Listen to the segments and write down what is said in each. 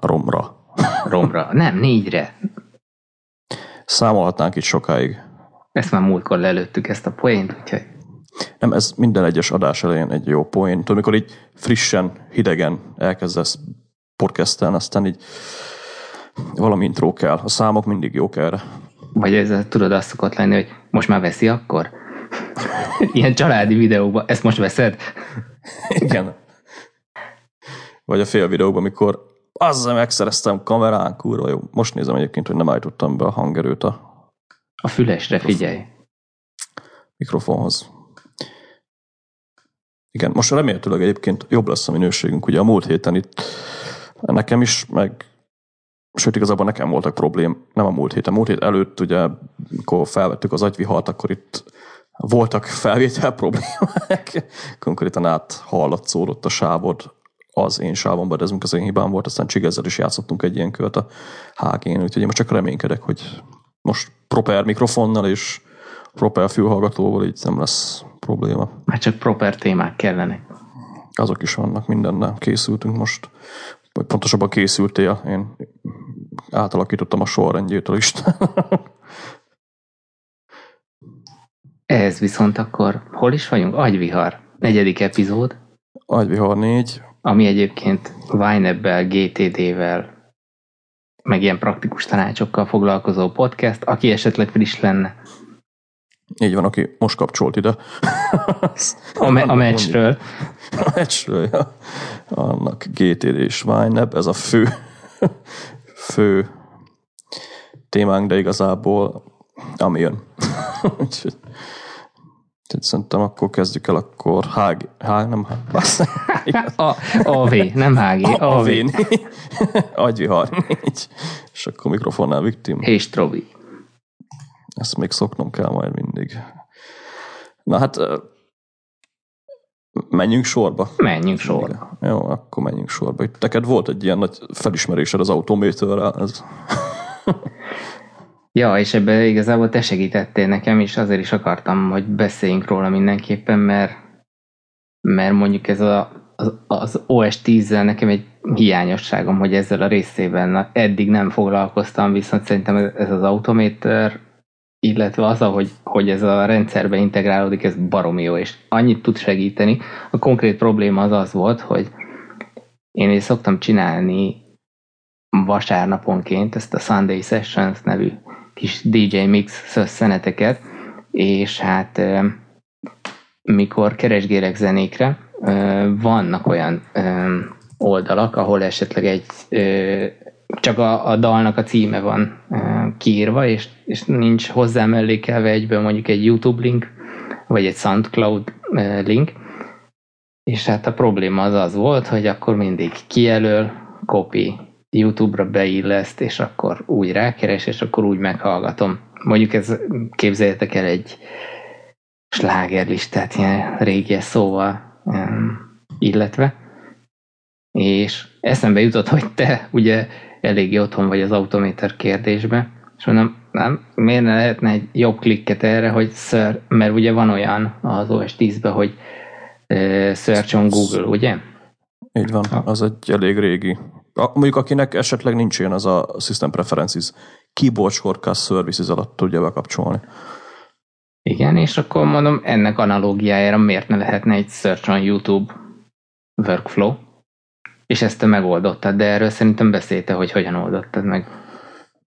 romra. Romra. Nem, négyre. Számolhatnánk itt sokáig. Ezt már múltkor lelőttük ezt a poént, úgyhogy... Nem, ez minden egyes adás elején egy jó poén. Tudod, amikor így frissen, hidegen elkezdesz podcastelni, aztán így valami intro kell. A számok mindig jók erre. Vagy ez, tudod, azt szokott lenni, hogy most már veszi akkor? Ilyen családi videóban. Ezt most veszed? Igen. Vagy a fél videóban, amikor azzal megszereztem kamerán, kurva jó. Most nézem egyébként, hogy nem állítottam be a hangerőt a A fülesre figyelj. mikrofonhoz. Igen, most remélhetőleg egyébként jobb lesz a minőségünk. Ugye a múlt héten itt nekem is, meg sőt igazából nekem voltak problém, nem a múlt héten, múlt hét előtt ugye, amikor felvettük az agyvihalt, akkor itt voltak felvétel problémák, konkrétan áthallatszódott a sávod az én sávomban, de ez az én hibám volt, aztán Csigezzel is játszottunk egy ilyen kört a HG-n, úgyhogy én most csak reménykedek, hogy most proper mikrofonnal és proper fülhallgatóval így nem lesz probléma. Már csak proper témák kellenek. Azok is vannak, mindennel készültünk most. Vagy pontosabban készültél, én átalakítottam a sorrendjét a listán. Ehhez viszont akkor hol is vagyunk? Agyvihar. Negyedik epizód, Agyvihar 4, ami egyébként Vinebbel, GTD-vel, meg ilyen praktikus tanácsokkal foglalkozó podcast, aki esetleg friss lenne így van, aki most kapcsolt ide. a, me- a meccsről. A meccsről, ja. Annak GTD és Wineb, ez a fő, fő témánk, de igazából ami jön. Úgyhogy úgyhogy szerintem akkor kezdjük el, akkor HG, H, nem H. A, AV, nem HG, AV. AV. Agyvihar 4. És akkor mikrofonnál Victim. És Trobi. Ezt még szoknom kell majd mindig. Na hát, menjünk sorba. Menjünk sorba. Jó, akkor menjünk sorba. Itt neked volt egy ilyen nagy felismerésed az autométerrel. Ez... Ja, és ebben igazából te segítettél nekem, és azért is akartam, hogy beszéljünk róla mindenképpen, mert, mert mondjuk ez a, az, az OS 10-zel nekem egy hiányosságom, hogy ezzel a részében eddig nem foglalkoztam, viszont szerintem ez, az autométer, illetve az, hogy, hogy ez a rendszerbe integrálódik, ez baromi jó, és annyit tud segíteni. A konkrét probléma az az volt, hogy én is szoktam csinálni vasárnaponként ezt a Sunday Sessions nevű kis DJ mix szeneteket, és hát mikor keresgélek zenékre, vannak olyan oldalak, ahol esetleg egy csak a, a dalnak a címe van kiírva, és, és nincs hozzá mellékelve egyből mondjuk egy YouTube link, vagy egy SoundCloud link, és hát a probléma az az volt, hogy akkor mindig kijelöl, copy, YouTube-ra beilleszt, és akkor úgy rákeres, és akkor úgy meghallgatom. Mondjuk ez, képzeljétek el egy slágerlistát, ilyen régi szóval um, illetve. És eszembe jutott, hogy te ugye eléggé otthon vagy az autométer kérdésbe, és mondom, nem, miért ne lehetne egy jobb klikket erre, hogy sir, mert ugye van olyan az OS 10-ben, hogy uh, search on Google, ugye? Így van, az egy elég régi. Mondjuk akinek esetleg nincs ilyen, az a System Preferences Keyboard Shortcut Services alatt tudja bekapcsolni. Igen, és akkor mondom, ennek analógiájára miért ne lehetne egy search on YouTube workflow, és ezt te megoldottad, de erről szerintem beszélte, hogy hogyan oldottad meg.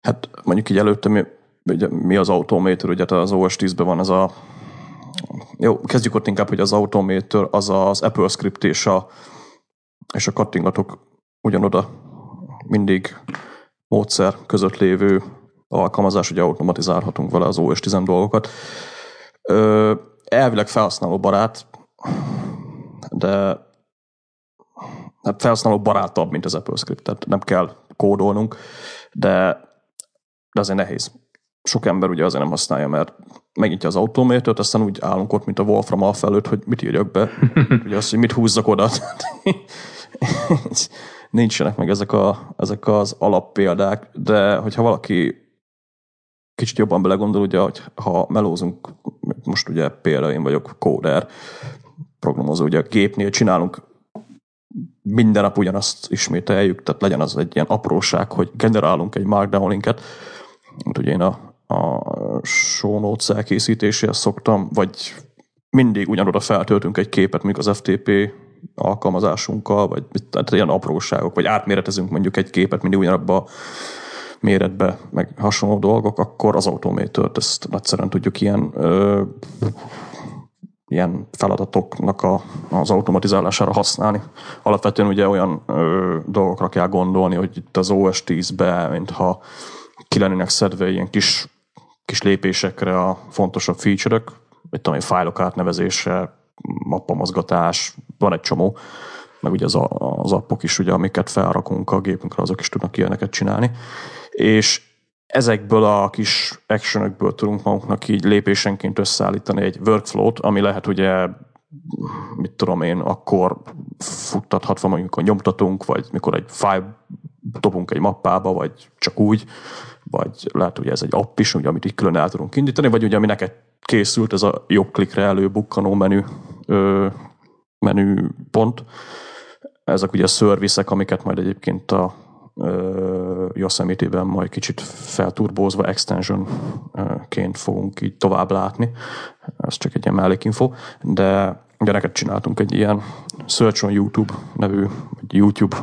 Hát mondjuk így előtte mi, ugye, mi az Automator, ugye az OS 10-ben van ez a jó, kezdjük ott inkább, hogy az Automator az az Apple Script és a, és a kattingatok ugyanoda mindig módszer között lévő alkalmazás, ugye automatizálhatunk vele az OS 10 dolgokat. Ö, elvileg felhasználó barát, de hát felhasználó barátabb, mint az Apple Script, tehát nem kell kódolnunk, de, de azért nehéz. Sok ember ugye azért nem használja, mert megnyitja az autométert, aztán úgy állunk ott, mint a Wolfram alfa előtt, hogy mit írjak be, ugye azt, hogy mit húzzak oda. Nincsenek meg ezek, a, ezek az alappéldák, de hogyha valaki kicsit jobban belegondol, ugye, hogy ha melózunk, most ugye például én vagyok kóder, programozó, ugye a gépnél csinálunk minden nap ugyanazt ismételjük, tehát legyen az egy ilyen apróság, hogy generálunk egy markdown linket, mint ugye én a, a show notes elkészítéséhez szoktam, vagy mindig ugyanoda feltöltünk egy képet, mondjuk az FTP alkalmazásunkkal, vagy tehát ilyen apróságok, vagy átméretezünk mondjuk egy képet mindig ugyanabba méretbe, meg hasonló dolgok, akkor az automator ezt nagyszerűen tudjuk ilyen ö, ilyen feladatoknak a, az automatizálására használni. Alapvetően ugye olyan ö, dolgokra kell gondolni, hogy itt az OS 10-be, mintha ki lennének szedve ilyen kis, kis lépésekre a fontosabb feature-ök, mit tudom, fájlok átnevezése, mappamozgatás, van egy csomó, meg ugye az, az appok is, ugye, amiket felrakunk a gépünkre, azok is tudnak ilyeneket csinálni. És ezekből a kis actionökből tudunk magunknak így lépésenként összeállítani egy workflow-t, ami lehet ugye mit tudom én, akkor futtathatva mondjuk, a nyomtatunk, vagy mikor egy file dobunk egy mappába, vagy csak úgy, vagy lehet, hogy ez egy app is, ugye, amit így külön el tudunk indítani, vagy ugye ami neked készült, ez a jobb klikre előbukkanó menü, ö, menü pont. Ezek ugye a szörviszek, amiket majd egyébként a Yosemite-ben majd kicsit felturbózva extensionként fogunk így tovább látni. Ez csak egy ilyen mellékinfo, de ugye neked csináltunk egy ilyen Search on YouTube nevű, vagy YouTube,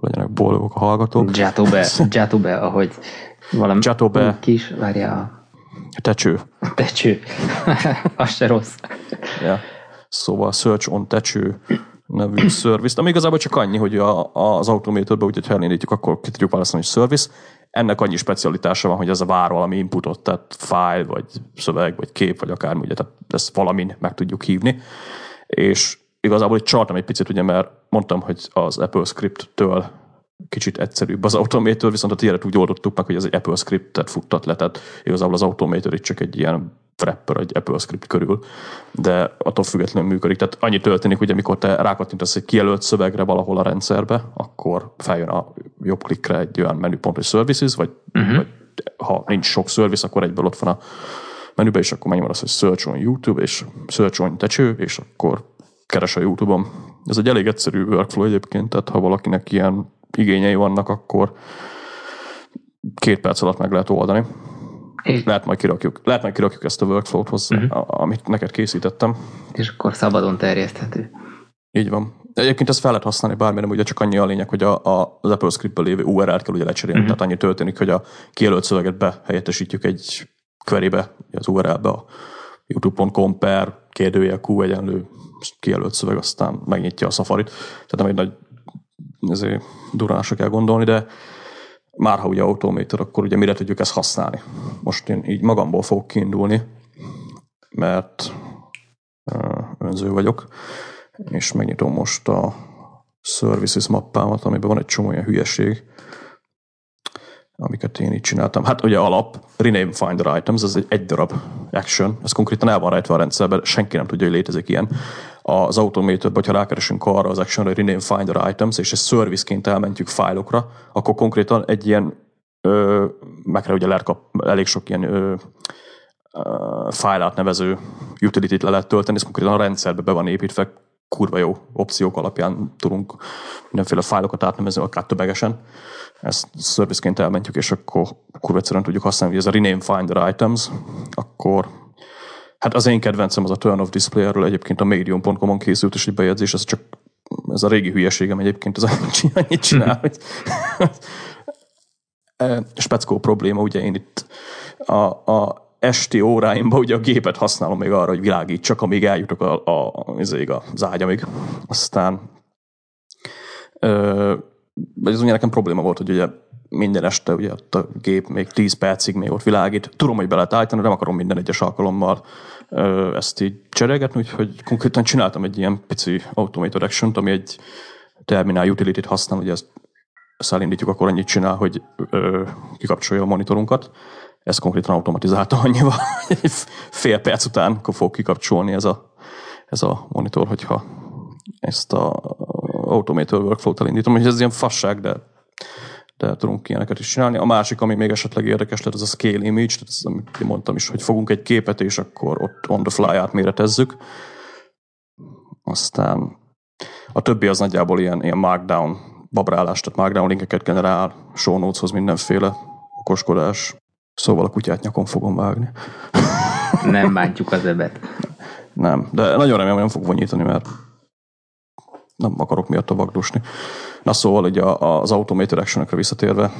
legyenek boldogok a hallgatók. Jatobe, Jatobe, ahogy valami Jatobe. kis, várja a... Tecső. Tecső. Az se rossz. Ja. Szóval Search on Tecső nevű service ami igazából csak annyi, hogy a, az automatorba, úgyhogy ha elindítjuk, akkor ki tudjuk választani, hogy service. Ennek annyi specialitása van, hogy ez a vár valami inputot, tehát file, vagy szöveg, vagy kép, vagy akármi, ugye, tehát ezt valamin meg tudjuk hívni. És igazából itt csaltam egy picit, ugye, mert mondtam, hogy az Apple Script-től kicsit egyszerűbb az Automator, viszont a tiédet úgy oldottuk meg, hogy ez egy Apple Script-et futtat le, tehát igazából az Automator itt csak egy ilyen wrapper egy Apple Script körül, de attól függetlenül működik. Tehát annyi történik, hogy amikor te rákattintasz egy kijelölt szövegre valahol a rendszerbe, akkor feljön a jobb klikre egy olyan menüpont, hogy services, vagy, uh-huh. vagy ha nincs sok service, akkor egyből ott van a menübe, és akkor megnyomod azt, hogy search on YouTube, és search on tecső, és akkor keres a YouTube-on. Ez egy elég egyszerű workflow egyébként, tehát ha valakinek ilyen igényei vannak, akkor két perc alatt meg lehet oldani. Lehet majd kirakjuk, lehet majd kirakjuk ezt a workflow-t hozzá, uh-huh. amit neked készítettem. És akkor szabadon terjeszthető. Így van. Egyébként ezt fel lehet használni bármire, ugye csak annyi a lényeg, hogy a, a, az Apple Script-ből lévő URL-t kell ugye lecserélni. Uh-huh. Tehát annyi történik, hogy a kijelölt szöveget behelyettesítjük egy querybe, az URL-be a youtube.com per kérdője Q egyenlő kijelölt szöveg, aztán megnyitja a Safari-t. Tehát nem egy nagy ezért duránásra kell gondolni, de már ha ugye automator, akkor ugye mire tudjuk ezt használni. Most én így magamból fogok kiindulni, mert önző vagyok, és megnyitom most a services mappámat, amiben van egy csomó olyan hülyeség, amiket én így csináltam. Hát ugye alap, rename finder items, ez egy, egy darab action, ez konkrétan el van rejtve a rendszerben, senki nem tudja, hogy létezik ilyen. Az automator ha rákeresünk arra az action hogy rename finder items, és ezt serviceként elmentjük fájlokra, akkor konkrétan egy ilyen, ö, meg ugye lehet kap, elég sok ilyen ö, fájlát nevező utility-t le lehet tölteni, ez konkrétan a rendszerbe be van építve, kurva jó opciók alapján tudunk mindenféle fájlokat átnevezni, akár többegesen ezt serviceként elmentjük, és akkor kurva egyszerűen tudjuk használni, hogy ez a rename finder items, akkor hát az én kedvencem az a turn off display-ről egyébként a medium.com-on készült is egy bejegyzés, ez csak ez a régi hülyeségem egyébként, az annyit csinál, hogy e, speckó probléma, ugye én itt a, a esti óráimban ugye a gépet használom még arra, hogy világítsak, amíg eljutok a, a, az ágyamig. Aztán ö, ez ugye nekem probléma volt, hogy ugye minden este ugye ott a gép még 10 percig még ott világít. Tudom, hogy be lehet állítani, nem akarom minden egyes alkalommal ö, ezt így cserélgetni, úgyhogy konkrétan csináltam egy ilyen pici automated action ami egy terminál utility-t használ, hogy ezt, ezt akkor annyit csinál, hogy ö, kikapcsolja a monitorunkat. Ez konkrétan automatizálta annyival, hogy fél perc után fog kikapcsolni ez a, ez a monitor, hogyha ezt a automated workflow-t elindítom, hogy ez ilyen fasság, de, de tudunk ilyeneket is csinálni. A másik, ami még esetleg érdekes lehet, az a scale image, tehát ez, amit mondtam is, hogy fogunk egy képet, és akkor ott on the fly átméretezzük. Aztán A többi az nagyjából ilyen, ilyen markdown babrálás, tehát markdown linkeket generál, show noteshoz mindenféle okoskodás. Szóval a kutyát nyakon fogom vágni. Nem bántjuk az ebet. Nem, de nagyon remélem, hogy nem fog vonyítani, mert nem akarok miatt vagdosni. Na szóval ugye az Automated action visszatérve,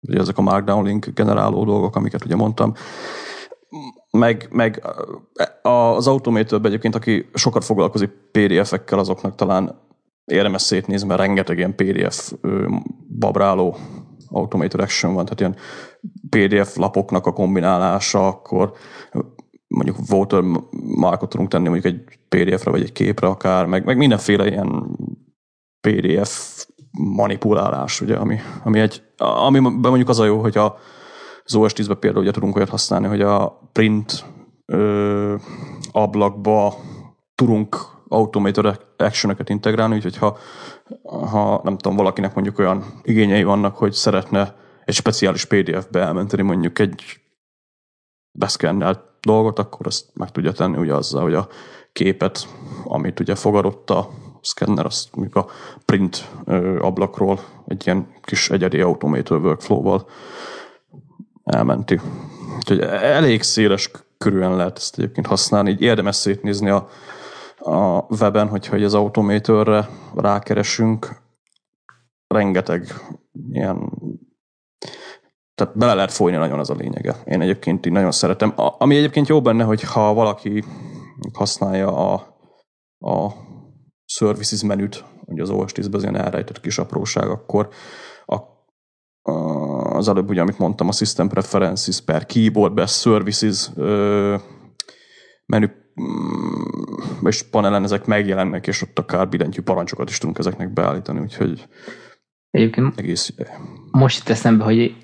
ugye ezek a Markdown link generáló dolgok, amiket ugye mondtam, meg, meg az automated egyébként, aki sokat foglalkozik PDF-ekkel, azoknak talán érdemes szétnézni, mert rengeteg ilyen PDF babráló automated action van, tehát ilyen PDF lapoknak a kombinálása, akkor mondjuk watermarkot tudunk tenni mondjuk egy PDF-re vagy egy képre akár, meg, meg mindenféle ilyen PDF manipulálás, ugye, ami, ami egy, ami mondjuk az a jó, hogy a, az OS 10 például ugye tudunk olyat használni, hogy a print ö, ablakba tudunk automated action integrálni, úgyhogy ha, ha nem tudom, valakinek mondjuk olyan igényei vannak, hogy szeretne egy speciális PDF-be elmenteni mondjuk egy beszkennelt dolgot, akkor ezt meg tudja tenni ugye azzal, hogy a képet, amit ugye fogadott a szkenner, azt mondjuk a print ablakról egy ilyen kis egyedi automated workflow-val elmenti. Úgyhogy elég széles körülön lehet ezt egyébként használni. Így érdemes szétnézni a, a weben, hogyha az automatorre rákeresünk. Rengeteg ilyen tehát bele lehet folyni nagyon az a lényege. Én egyébként így nagyon szeretem. A, ami egyébként jó benne, hogy ha valaki használja a, a services menüt, hogy az OS 10-ben az ilyen elrejtett kis apróság, akkor a, az előbb ugye, amit mondtam, a System Preferences per Keyboard Best Services ö, menü mm, és panelen ezek megjelennek, és ott akár billentyű parancsokat is tudunk ezeknek beállítani, úgyhogy Egyébként egész most itt eszembe, hogy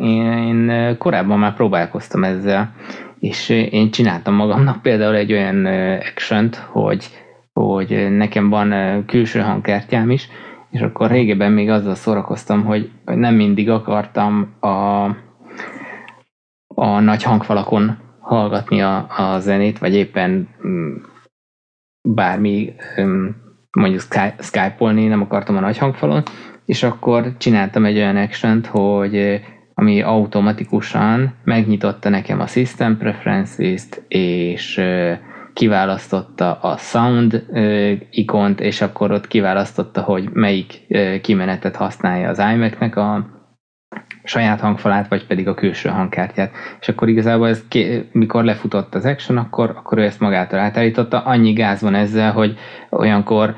én korábban már próbálkoztam ezzel, és én csináltam magamnak például egy olyan action hogy, hogy nekem van külső hangkártyám is, és akkor régebben még azzal szórakoztam, hogy nem mindig akartam a, a nagy hangfalakon hallgatni a, a zenét, vagy éppen mm, bármi mm, mondjuk Skype-olni, nem akartam a nagy hangfalon, és akkor csináltam egy olyan action hogy ami automatikusan megnyitotta nekem a System Preferences-t, és kiválasztotta a sound ikont, és akkor ott kiválasztotta, hogy melyik kimenetet használja az iMac-nek a saját hangfalát, vagy pedig a külső hangkártyát. És akkor igazából ez, mikor lefutott az action, akkor, akkor ő ezt magától átállította. Annyi gáz van ezzel, hogy olyankor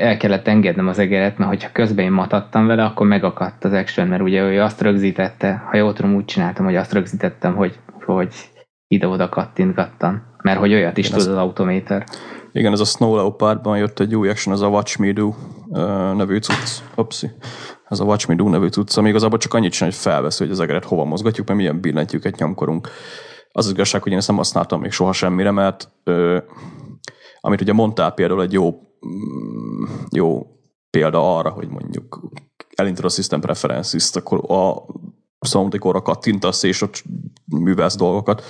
el kellett engednem az egeret, mert hogyha közben én matattam vele, akkor megakadt az action, mert ugye ő azt rögzítette, ha jól tudom, úgy csináltam, hogy azt rögzítettem, hogy, hogy ide-oda kattintgattam, mert hogy olyat is tud az automator. Igen, ez a Snow Leopardban jött egy új action, ez a Watch Me Do nevű cucc. Opsi. Ez a Watch Me Do nevű cucc, ami igazából csak annyit csinál, hogy felvesz, hogy az egeret hova mozgatjuk, mert milyen billentyűket nyomkorunk. Az, az igazság, hogy én ezt nem használtam még soha semmire, mert ö, amit ugye mondtál például egy jó Mm, jó példa arra, hogy mondjuk elindul a System Preferences, akkor a szomtikóra kattintasz, és ott művelsz dolgokat.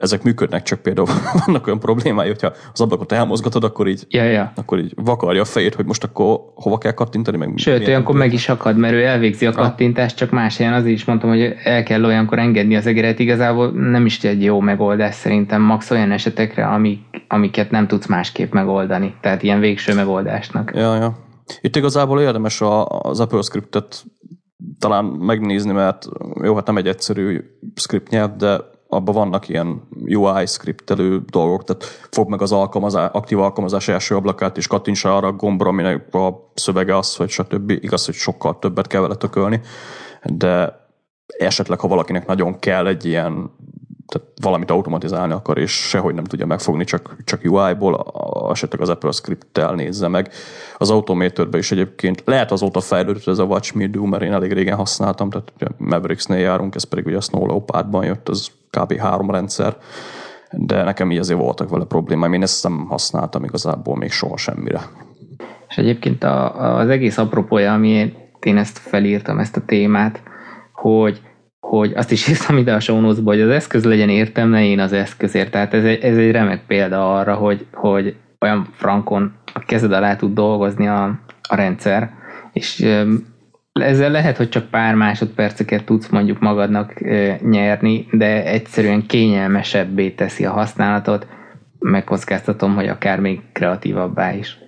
Ezek működnek, csak például vannak olyan problémái, hogyha az ablakot elmozgatod, akkor így, ja, ja. akkor így vakarja a fejét, hogy most akkor hova kell kattintani. Meg Sőt, olyankor meg is akad, mert ő elvégzi a kattintást, csak más helyen azért is mondtam, hogy el kell olyankor engedni az egeret. Igazából nem is egy jó megoldás szerintem, max olyan esetekre, amik, amiket nem tudsz másképp megoldani. Tehát ilyen végső megoldásnak. Ja, ja. Itt igazából érdemes az Apple Scriptet talán megnézni, mert jó, hát nem egy egyszerű script nyelv, de abban vannak ilyen UI scriptelő dolgok, tehát fog meg az alkalmazás, aktív alkalmazás első ablakát, és kattintsa arra a gombra, aminek a szövege az, hogy stb. Igaz, hogy sokkal többet kell vele tökölni, de esetleg, ha valakinek nagyon kell egy ilyen tehát valamit automatizálni akar, és sehogy nem tudja megfogni, csak, csak UI-ból, esetleg az Apple Script-tel nézze meg. Az automator is egyébként lehet azóta fejlődött ez a Watch Me Do, mert én elég régen használtam, tehát Mavericks-nél járunk, ez pedig ugye a Snow Leopardban jött, az kb. három rendszer, de nekem így azért voltak vele problémáim, én ezt nem használtam igazából még soha semmire. És egyébként a, az egész apropója, ami én ezt felírtam, ezt a témát, hogy hogy azt is írtam ide a show hogy az eszköz legyen értem, ne én az eszközért. Tehát ez egy, ez egy remek példa arra, hogy, hogy olyan frankon a kezed alá tud dolgozni a, a rendszer, és ezzel lehet, hogy csak pár másodperceket tudsz mondjuk magadnak nyerni, de egyszerűen kényelmesebbé teszi a használatot, megkockáztatom, hogy akár még kreatívabbá is.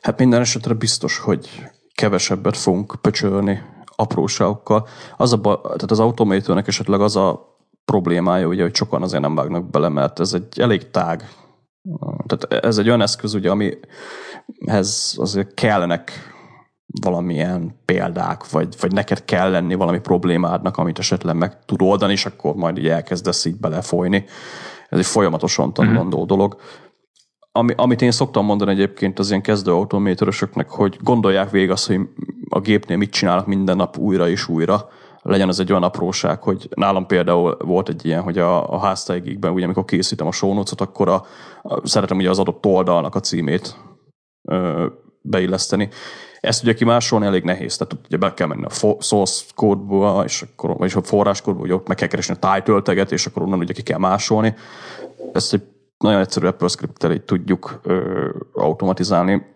Hát minden esetre biztos, hogy kevesebbet fogunk pöcsölni apróságokkal. Az a, tehát az automatornek esetleg az a problémája, ugye, hogy sokan azért nem vágnak bele, mert ez egy elég tág. Tehát ez egy olyan eszköz, ugye, amihez azért kellenek valamilyen példák, vagy, vagy neked kell lenni valami problémádnak, amit esetleg meg tud oldani, és akkor majd így elkezdesz így belefolyni. Ez egy folyamatosan tanulandó mm-hmm. dolog. Ami, amit én szoktam mondani egyébként az ilyen kezdő autométerösöknek, hogy gondolják végig azt, hogy a gépnél mit csinálnak minden nap újra és újra, legyen az egy olyan apróság, hogy nálam például volt egy ilyen, hogy a, a háztáigikben, ugye amikor készítem a show akkor a, a, szeretem ugye az adott oldalnak a címét ö, beilleszteni. Ezt ugye kimásolni elég nehéz, tehát ugye be kell menni a source kódba, és akkor, vagyis a forráskódba, hogy ott meg kell keresni a title és akkor onnan ugye ki kell másolni. Ezt egy nagyon egyszerű Apple script így tudjuk ö, automatizálni.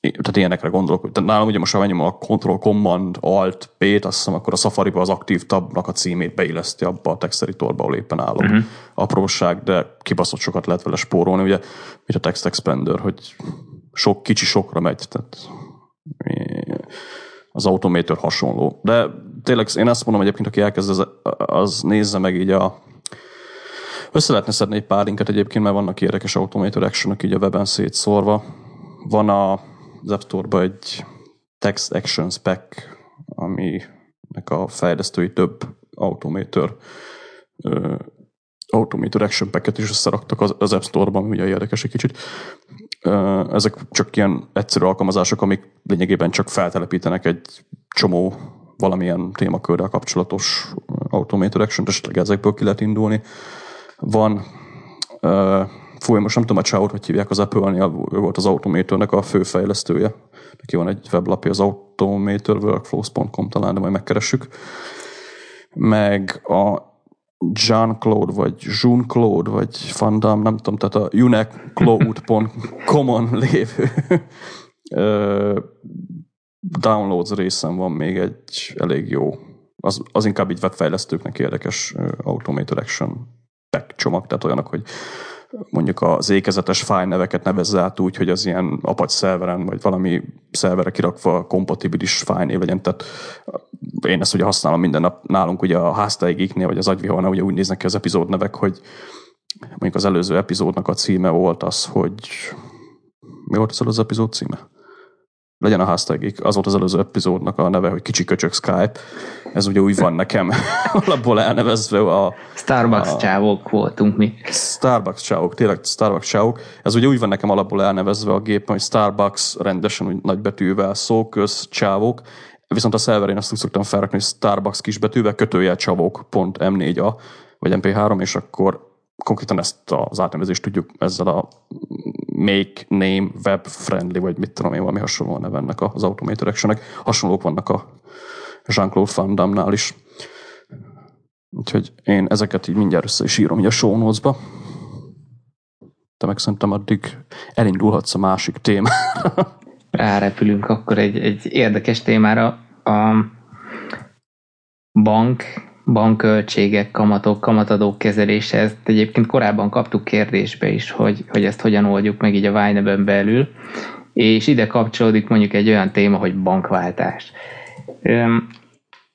Tehát ilyenekre gondolok. Tehát nálam ugye most, ha megnyomom a Control Command Alt P-t, azt hiszem, akkor a Safari-ba az aktív tabnak a címét beilleszti abba a text editorba, ahol éppen állok. Uh-huh. Apróság, de kibaszott sokat lehet vele spórolni, ugye, mint a Text Expander, hogy sok kicsi sokra megy, tehát az Automator hasonló. De tényleg én azt mondom egyébként, aki elkezd, az, az nézze meg így a össze lehetne szedni egy pár linket egyébként, mert vannak érdekes Automator action így a weben szétszórva. Van a, az App Store-ban egy Text Action Spec, aminek a fejlesztői több Automator Automator Action Packet is összeraktak az, az App Store-ban, ugye érdekes egy kicsit. Ezek csak ilyen egyszerű alkalmazások, amik lényegében csak feltelepítenek egy csomó valamilyen témakörrel kapcsolatos Automator Action-t, esetleg ezekből ki lehet indulni. Van fúj, most nem tudom a Chow-t, hogy hívják az apple ő volt az Automatornek a főfejlesztője. Neki van egy weblapja, az automatorworkflows.com talán, de majd megkeressük. Meg a Jean-Claude, vagy Jean-Claude, vagy Van Damme, nem tudom, tehát a unecloud.com-on lévő downloads részen van még egy elég jó, az, az inkább így webfejlesztőknek érdekes Automated Action pack csomag, tehát olyanok, hogy mondjuk az ékezetes fájneveket nevezze át úgy, hogy az ilyen Apache szerveren, vagy valami szerverre kirakva kompatibilis fájnév legyen. Tehát én ezt ugye használom minden nap nálunk ugye a háztáigiknél, vagy az agyviholnál ugye úgy néznek ki az epizódnevek, hogy mondjuk az előző epizódnak a címe volt az, hogy mi volt az előző epizód címe? Legyen a hashtag az volt az előző epizódnak a neve, hogy kicsi köcsök Skype. Ez ugye úgy van nekem alapból elnevezve a... Starbucks a, csávok voltunk mi. Starbucks csávok, tényleg Starbucks csávok. Ez ugye úgy van nekem alapból elnevezve a gép, hogy Starbucks rendesen úgy nagybetűvel szóköz csávok, viszont a szerverén azt úgy szoktam felrakni, hogy Starbucks kisbetűvel kötőjel csavok.m4a, vagy mp3, és akkor konkrétan ezt az átnevezést tudjuk ezzel a make name web friendly, vagy mit tudom én, valami hasonló a neve ennek az Automator action Hasonlók vannak a Jean-Claude Van Damme-nál is. Úgyhogy én ezeket így mindjárt össze is írom így a show notes-ba. Te meg szerintem addig elindulhatsz a másik témára. Rárepülünk akkor egy, egy érdekes témára. A bank bankköltségek, kamatok, kamatadók kezelése, ezt egyébként korábban kaptuk kérdésbe is, hogy, hogy ezt hogyan oldjuk meg így a Vájneben belül, és ide kapcsolódik mondjuk egy olyan téma, hogy bankváltás.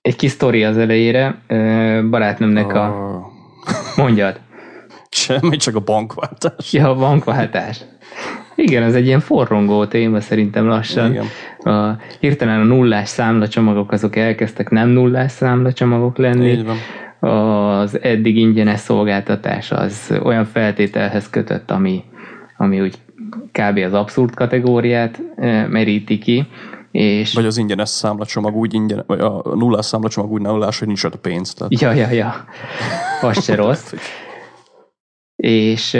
Egy kis sztori az elejére, barátnőmnek a... Mondjad. Semmi, csak a bankváltás. Ja, a bankváltás. Igen, ez egy ilyen forrongó téma szerintem lassan. Igen. A, hirtelen a nullás számlacsomagok azok elkezdtek nem nullás számlacsomagok lenni. Így van. Az eddig ingyenes szolgáltatás az olyan feltételhez kötött, ami, ami úgy kb. az abszurd kategóriát e, meríti ki. És vagy az ingyenes számlacsomag úgy ingyen, vagy a nullás számlacsomag úgy nullás, hogy nincs ott a pénz. Tehát. Ja, ja, ja. Az se rossz. és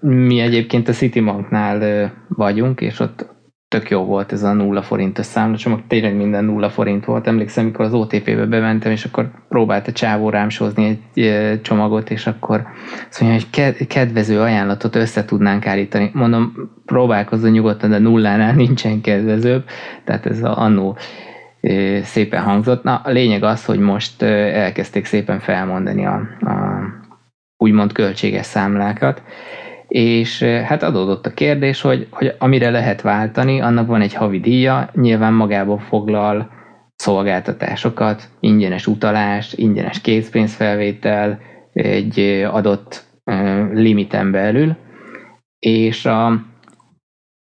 mi egyébként a Citibanknál vagyunk, és ott tök jó volt ez a nulla forintos számlacsomag, tényleg minden nulla forint volt. Emlékszem, amikor az OTP-be bementem, és akkor próbált a csávó rám egy csomagot, és akkor azt mondja, hogy kedvező ajánlatot össze tudnánk állítani. Mondom, próbálkozzon nyugodtan, de nullánál nincsen kedvezőbb, tehát ez a annó szépen hangzott. Na, a lényeg az, hogy most elkezdték szépen felmondani a, a úgymond költséges számlákat, és hát adódott a kérdés, hogy, hogy amire lehet váltani, annak van egy havi díja, nyilván magából foglal szolgáltatásokat, ingyenes utalást, ingyenes készpénzfelvétel egy adott limiten belül, és a,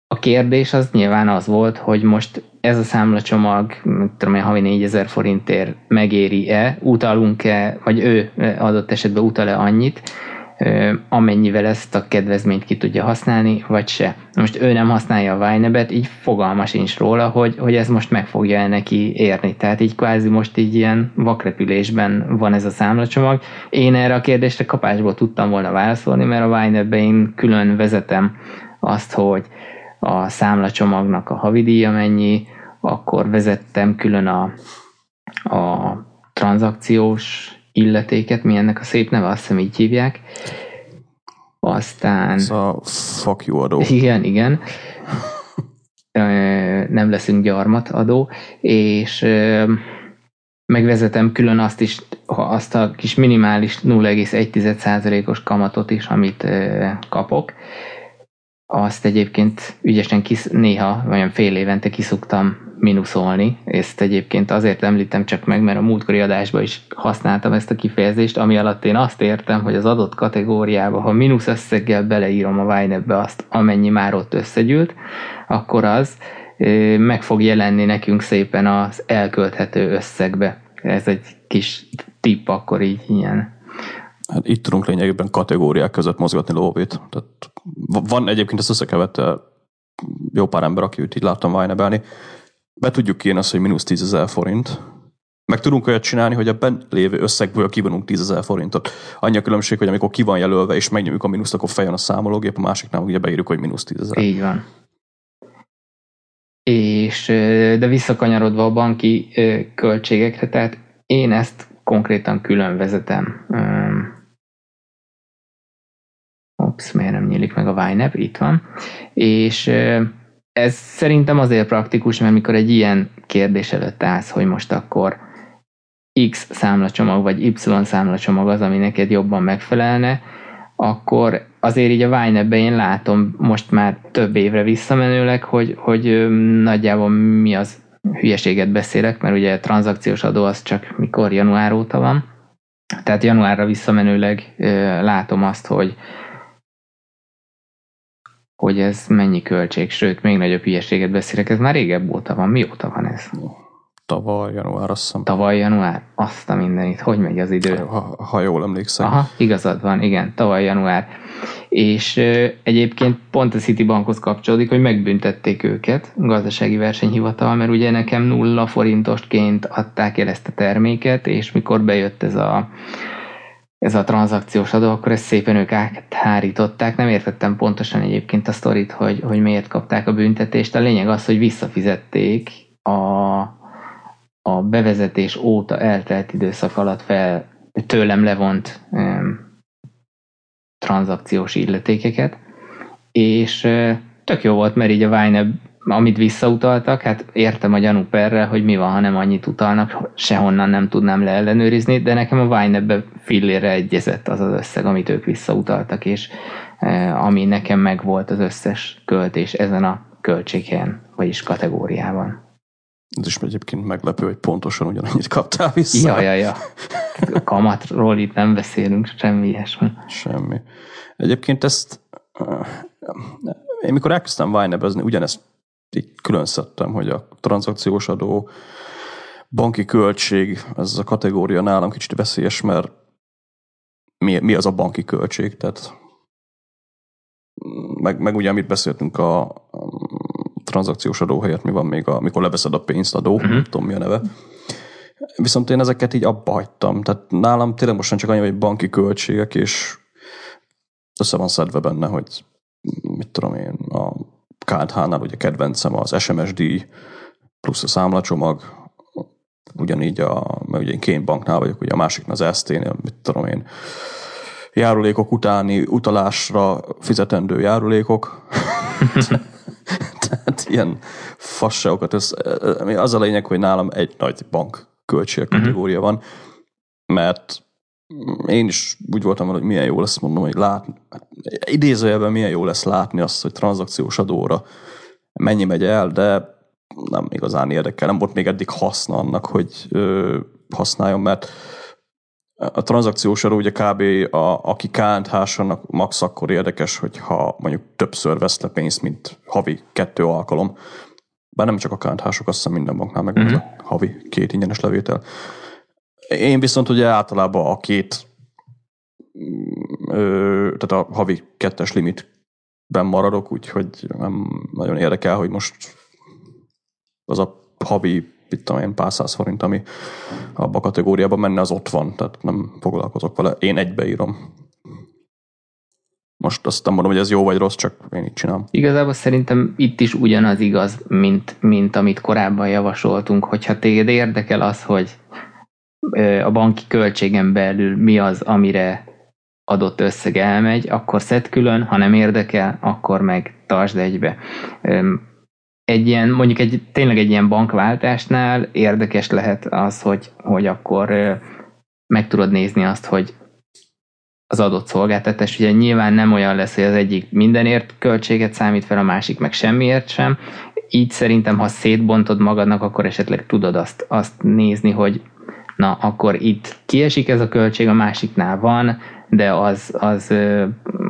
a kérdés az nyilván az volt, hogy most ez a számlacsomag, tudom én, havi 4000 forintért megéri-e, utalunk-e, vagy ő adott esetben utal-e annyit, amennyivel ezt a kedvezményt ki tudja használni, vagy se. Most ő nem használja a Vinebet, így fogalma sincs róla, hogy, hogy ez most meg fogja -e neki érni. Tehát így kvázi most így ilyen vakrepülésben van ez a számlacsomag. Én erre a kérdésre kapásból tudtam volna válaszolni, mert a Vinebben én külön vezetem azt, hogy a számlacsomagnak a havidíja mennyi, akkor vezettem külön a, a tranzakciós illetéket, mi ennek a szép neve, azt hiszem így hívják. Aztán... Ez a fuck you adó. Igen, igen. Nem leszünk gyarmat adó, és megvezetem külön azt is, azt a kis minimális 0,1%-os kamatot is, amit kapok. Azt egyébként ügyesen kis, néha, olyan fél évente kiszuktam minuszolni. Ezt egyébként azért említem csak meg, mert a múltkori adásban is használtam ezt a kifejezést, ami alatt én azt értem, hogy az adott kategóriába, ha mínusz összeggel beleírom a Winebbe azt, amennyi már ott összegyűlt, akkor az meg fog jelenni nekünk szépen az elkölthető összegbe. Ez egy kis tipp akkor így ilyen. Hát itt tudunk lényegében kategóriák között mozgatni lóvét. Tehát van egyébként ezt összekevette jó pár ember, aki így láttam Winebelni, be tudjuk kérni azt, hogy mínusz 10 ezer forint, meg tudunk olyat csinálni, hogy a bent lévő összegből kivonunk 10 ezer forintot. Annyi a különbség, hogy amikor ki van jelölve, és megnyomjuk a mínuszt, akkor feljön a számológép, a másiknál ugye beírjuk, hogy mínusz 10 ezer. Így van. És, de visszakanyarodva a banki költségekre, tehát én ezt konkrétan külön vezetem. Ops, miért nem nyílik meg a YNAB? Itt van. És ez szerintem azért praktikus, mert mikor egy ilyen kérdés előtt állsz, hogy most akkor X számlacsomag vagy Y számlacsomag az, ami neked jobban megfelelne, akkor azért így a Vine én látom most már több évre visszamenőleg, hogy, hogy nagyjából mi az hülyeséget beszélek, mert ugye a tranzakciós adó az csak mikor január óta van. Tehát januárra visszamenőleg látom azt, hogy hogy ez mennyi költség, sőt, még nagyobb hülyeséget beszélek, ez már régebb óta van. Mióta van ez? Tavaly január, azt hiszem. Tavaly január? Azt a mindenit. Hogy megy az idő? Ha, ha jól emlékszem. Aha, igazad van, igen, tavaly január. És ö, egyébként pont a Citibankhoz kapcsolódik, hogy megbüntették őket, a gazdasági versenyhivatal, mert ugye nekem nulla forintostként adták el ezt a terméket, és mikor bejött ez a ez a tranzakciós adó, akkor ezt szépen ők áthárították. Nem értettem pontosan egyébként a sztorit, hogy, hogy miért kapták a büntetést. A lényeg az, hogy visszafizették a, a bevezetés óta eltelt időszak alatt fel tőlem levont um, tranzakciós illetékeket, és uh, tök jó volt, mert így a Vine amit visszautaltak, hát értem a gyanúperre, hogy mi van, ha nem annyit utalnak, sehonnan nem tudnám leellenőrizni, de nekem a Vine-ebbe fillére egyezett az az összeg, amit ők visszautaltak, és e, ami nekem meg volt az összes költés ezen a költséghelyen, vagyis kategóriában. Ez is egyébként meglepő, hogy pontosan ugyanannyit kaptál vissza. Ja, ja, ja. Kamatról itt nem beszélünk, semmi ilyesmi. Semmi. Egyébként ezt én mikor elkezdtem Vine-ebezni, ugyanezt így külön szedtem, hogy a tranzakciós adó, banki költség, ez a kategória nálam kicsit veszélyes, mert mi, mi az a banki költség, tehát meg, meg ugye, amit beszéltünk a, tranzakciós adó helyett, mi van még, a, amikor leveszed a pénzt, adó, uh-huh. nem tudom mi a neve. Viszont én ezeket így abba hagytam. Tehát nálam tényleg most csak annyi, hogy banki költségek, és össze van szedve benne, hogy mit tudom én, a KTH-nál ugye kedvencem az SMS díj plusz a számlacsomag, ugyanígy a, mert ugye én két banknál vagyok, ugye a másiknál az ST-nél, mit tudom én, járulékok utáni utalásra fizetendő járulékok. Tehát ilyen fasságokat. Ez, az a lényeg, hogy nálam egy nagy bank költség kategória van, mert én is úgy voltam hogy milyen jó lesz, mondom, hogy látni, idézőjelben milyen jó lesz látni azt, hogy tranzakciós adóra mennyi megy el, de nem igazán érdekel. Nem volt még eddig haszna annak, hogy ö, használjon, mert a tranzakciós adó ugye kb. A, aki annak max akkor érdekes, hogyha mondjuk többször vesz le pénzt, mint havi kettő alkalom. Bár nem csak a knh azt hiszem minden banknál meg uh-huh. a havi két ingyenes levétel. Én viszont ugye általában a két, ö, tehát a havi kettes limitben maradok, úgyhogy nem nagyon érdekel, hogy most az a havi mit tudom én, pár száz forint, ami abba a kategóriában menne, az ott van, tehát nem foglalkozok vele. Én egybeírom. Most azt nem mondom, hogy ez jó vagy rossz, csak én így csinálom. Igazából szerintem itt is ugyanaz igaz, mint, mint amit korábban javasoltunk, hogyha téged érdekel az, hogy a banki költségen belül mi az, amire adott összeg elmegy, akkor szed külön, ha nem érdekel, akkor meg tartsd egybe egy ilyen, mondjuk egy, tényleg egy ilyen bankváltásnál érdekes lehet az, hogy, hogy akkor meg tudod nézni azt, hogy az adott szolgáltatás, ugye nyilván nem olyan lesz, hogy az egyik mindenért költséget számít fel, a másik meg semmiért sem. Így szerintem, ha szétbontod magadnak, akkor esetleg tudod azt, azt nézni, hogy na, akkor itt kiesik ez a költség, a másiknál van, de az, az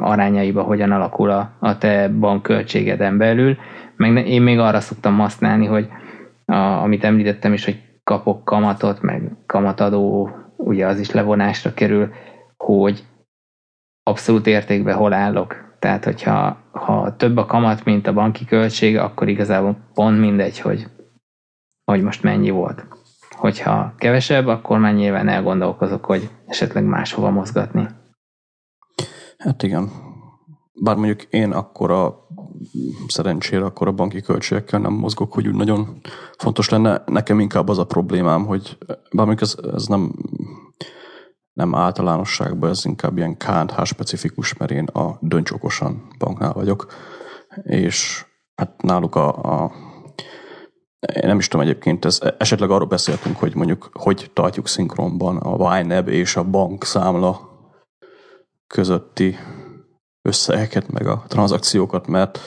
arányaiba hogyan alakul a, a te bankköltségeden belül, meg én még arra szoktam használni, hogy a, amit említettem is, hogy kapok kamatot, meg kamatadó, ugye az is levonásra kerül, hogy abszolút értékben hol állok. Tehát, hogyha ha több a kamat, mint a banki költség, akkor igazából pont mindegy, hogy, hogy most mennyi volt. Hogyha kevesebb, akkor már nyilván elgondolkozok, hogy esetleg máshova mozgatni. Hát igen. Bár mondjuk én akkor a szerencsére akkor a banki költségekkel nem mozgok, hogy úgy nagyon fontos lenne. Nekem inkább az a problémám, hogy bármilyen ez, ez nem, nem általánosságban, ez inkább ilyen KNH specifikus, mert én a döntsokosan banknál vagyok, és hát náluk a, a én nem is tudom egyébként, ez, esetleg arról beszéltünk, hogy mondjuk hogy tartjuk szinkronban a YNAB és a bankszámla közötti összegeket, meg a tranzakciókat, mert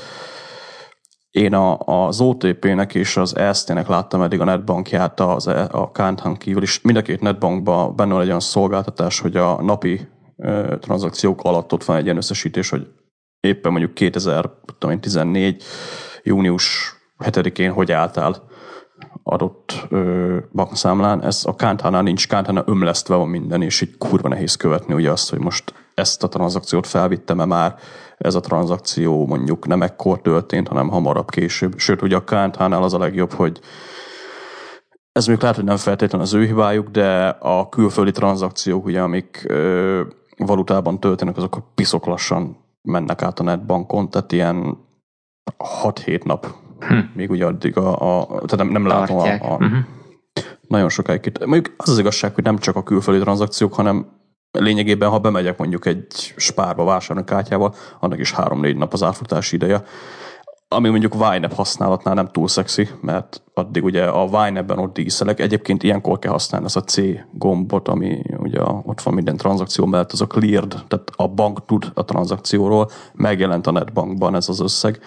én a, az OTP-nek és az EST-nek láttam eddig a netbankját az, e, a Kántán kívül is. Mind a két netbankban benne van egy olyan szolgáltatás, hogy a napi e, tranzakciók alatt ott van egy ilyen összesítés, hogy éppen mondjuk 2014. június 7-én hogy álltál adott ö, bankszámlán. Ez a Kántánál nincs, Kántánál ömlesztve van minden, és így kurva nehéz követni ugye azt, hogy most ezt a tranzakciót felvittem-e már, ez a tranzakció mondjuk nem ekkor történt, hanem hamarabb később. Sőt, ugye a KNH-nál az a legjobb, hogy ez még lehet, hogy nem feltétlenül az ő hibájuk, de a külföldi tranzakciók, ugye, amik ö, valutában történnek, azok piszok lassan mennek át a netbankon, tehát ilyen 6-7 nap, hm. még ugye addig a, a tehát nem, nem látom a, a uh-huh. nagyon sokáig itt. Mondjuk az az igazság, hogy nem csak a külföldi tranzakciók, hanem lényegében, ha bemegyek mondjuk egy spárba vásárolni kártyával, annak is három-négy nap az átfutási ideje. Ami mondjuk YNAB használatnál nem túl szexi, mert addig ugye a YNAB-ben ott díszelek. Egyébként ilyenkor kell használni az a C gombot, ami ugye ott van minden tranzakció mellett, az a cleared, tehát a bank tud a tranzakcióról, megjelent a netbankban ez az összeg.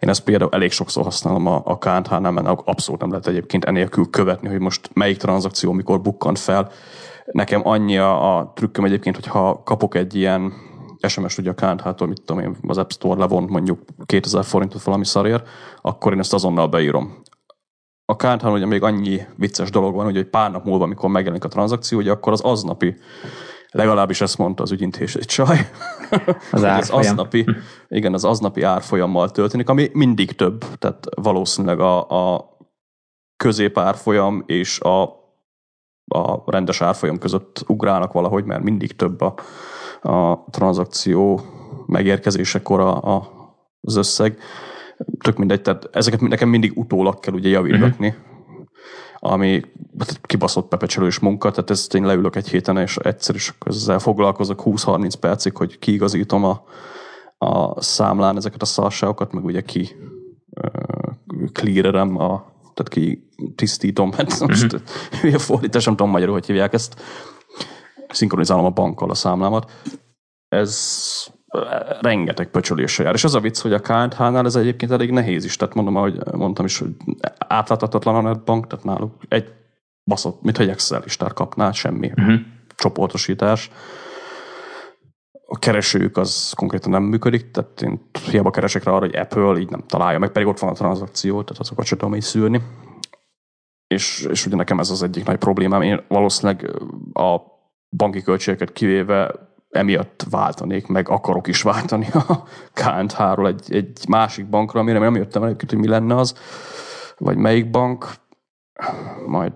Én ezt például elég sokszor használom a, a KNH-nál, mert abszolút nem lehet egyébként enélkül követni, hogy most melyik tranzakció mikor bukkant fel Nekem annyi a, a trükköm egyébként, hogyha kapok egy ilyen SMS ugye a KNH-tól, mit tudom én, az App Store levont mondjuk 2000 forintot valami szarér, akkor én ezt azonnal beírom. A KNH-n ugye még annyi vicces dolog van, hogy egy pár nap múlva, amikor megjelenik a tranzakció, ugye akkor az aznapi legalábbis ezt mondta az ügyintés egy csaj. Az, az aznapi, igen, az aznapi árfolyammal történik, ami mindig több, tehát valószínűleg a, a középárfolyam és a a rendes árfolyam között ugrálnak valahogy, mert mindig több a, a tranzakció megérkezésekor a, a, az összeg. tök mindegy, tehát ezeket nekem mindig utólag kell ugye javítgatni, uh-huh. ami hát kibaszott pepecselős munka, tehát ezt én leülök egy héten, és egyszer is ezzel foglalkozok 20-30 percig, hogy kiigazítom a, a számlán ezeket a szarságokat, meg ugye ki uh, clearerem a tehát ki tisztítom, hát most uh-huh. hülye fordítás, nem tudom magyarul, hogy hívják ezt, szinkronizálom a bankkal a számlámat. Ez rengeteg pöcsölésre jár. És az a vicc, hogy a KNH-nál ez egyébként elég nehéz is. Tehát mondom, ahogy mondtam is, hogy átláthatatlan a netbank, tehát náluk egy baszott, mint hogy Excel listát kapnál, semmi uh-huh. csoportosítás. A keresőjük az konkrétan nem működik, tehát én hiába keresek rá arra, hogy Apple így nem találja meg, pedig ott van a tranzakció, tehát azokat sem tudom így szűrni. És, és ugye nekem ez az egyik nagy problémám. Én valószínűleg a banki költségeket kivéve emiatt váltanék, meg akarok is váltani a KNH-ról egy, egy másik bankra, amire nem jöttem el hogy mi lenne az, vagy melyik bank, majd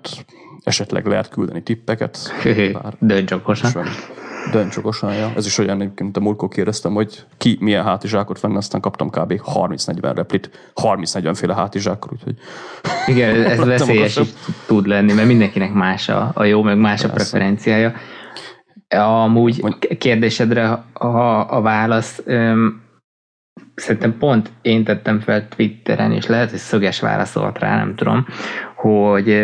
esetleg lehet küldeni tippeket. Dönts okosan. Dönts okosan, ja. Ez is olyan, egyébként a múltkor kérdeztem, hogy ki milyen hátizsákot venne, aztán kaptam kb. 30-40 replit, 30-40 féle hátizsákot, úgyhogy... Igen, ez veszélyes is tud lenni, mert mindenkinek más a, a jó, meg más a preferenciája. Amúgy kérdésedre a, a válasz, öm, szerintem pont én tettem fel Twitteren, és lehet, hogy szöges válaszolt rá, nem tudom, hogy,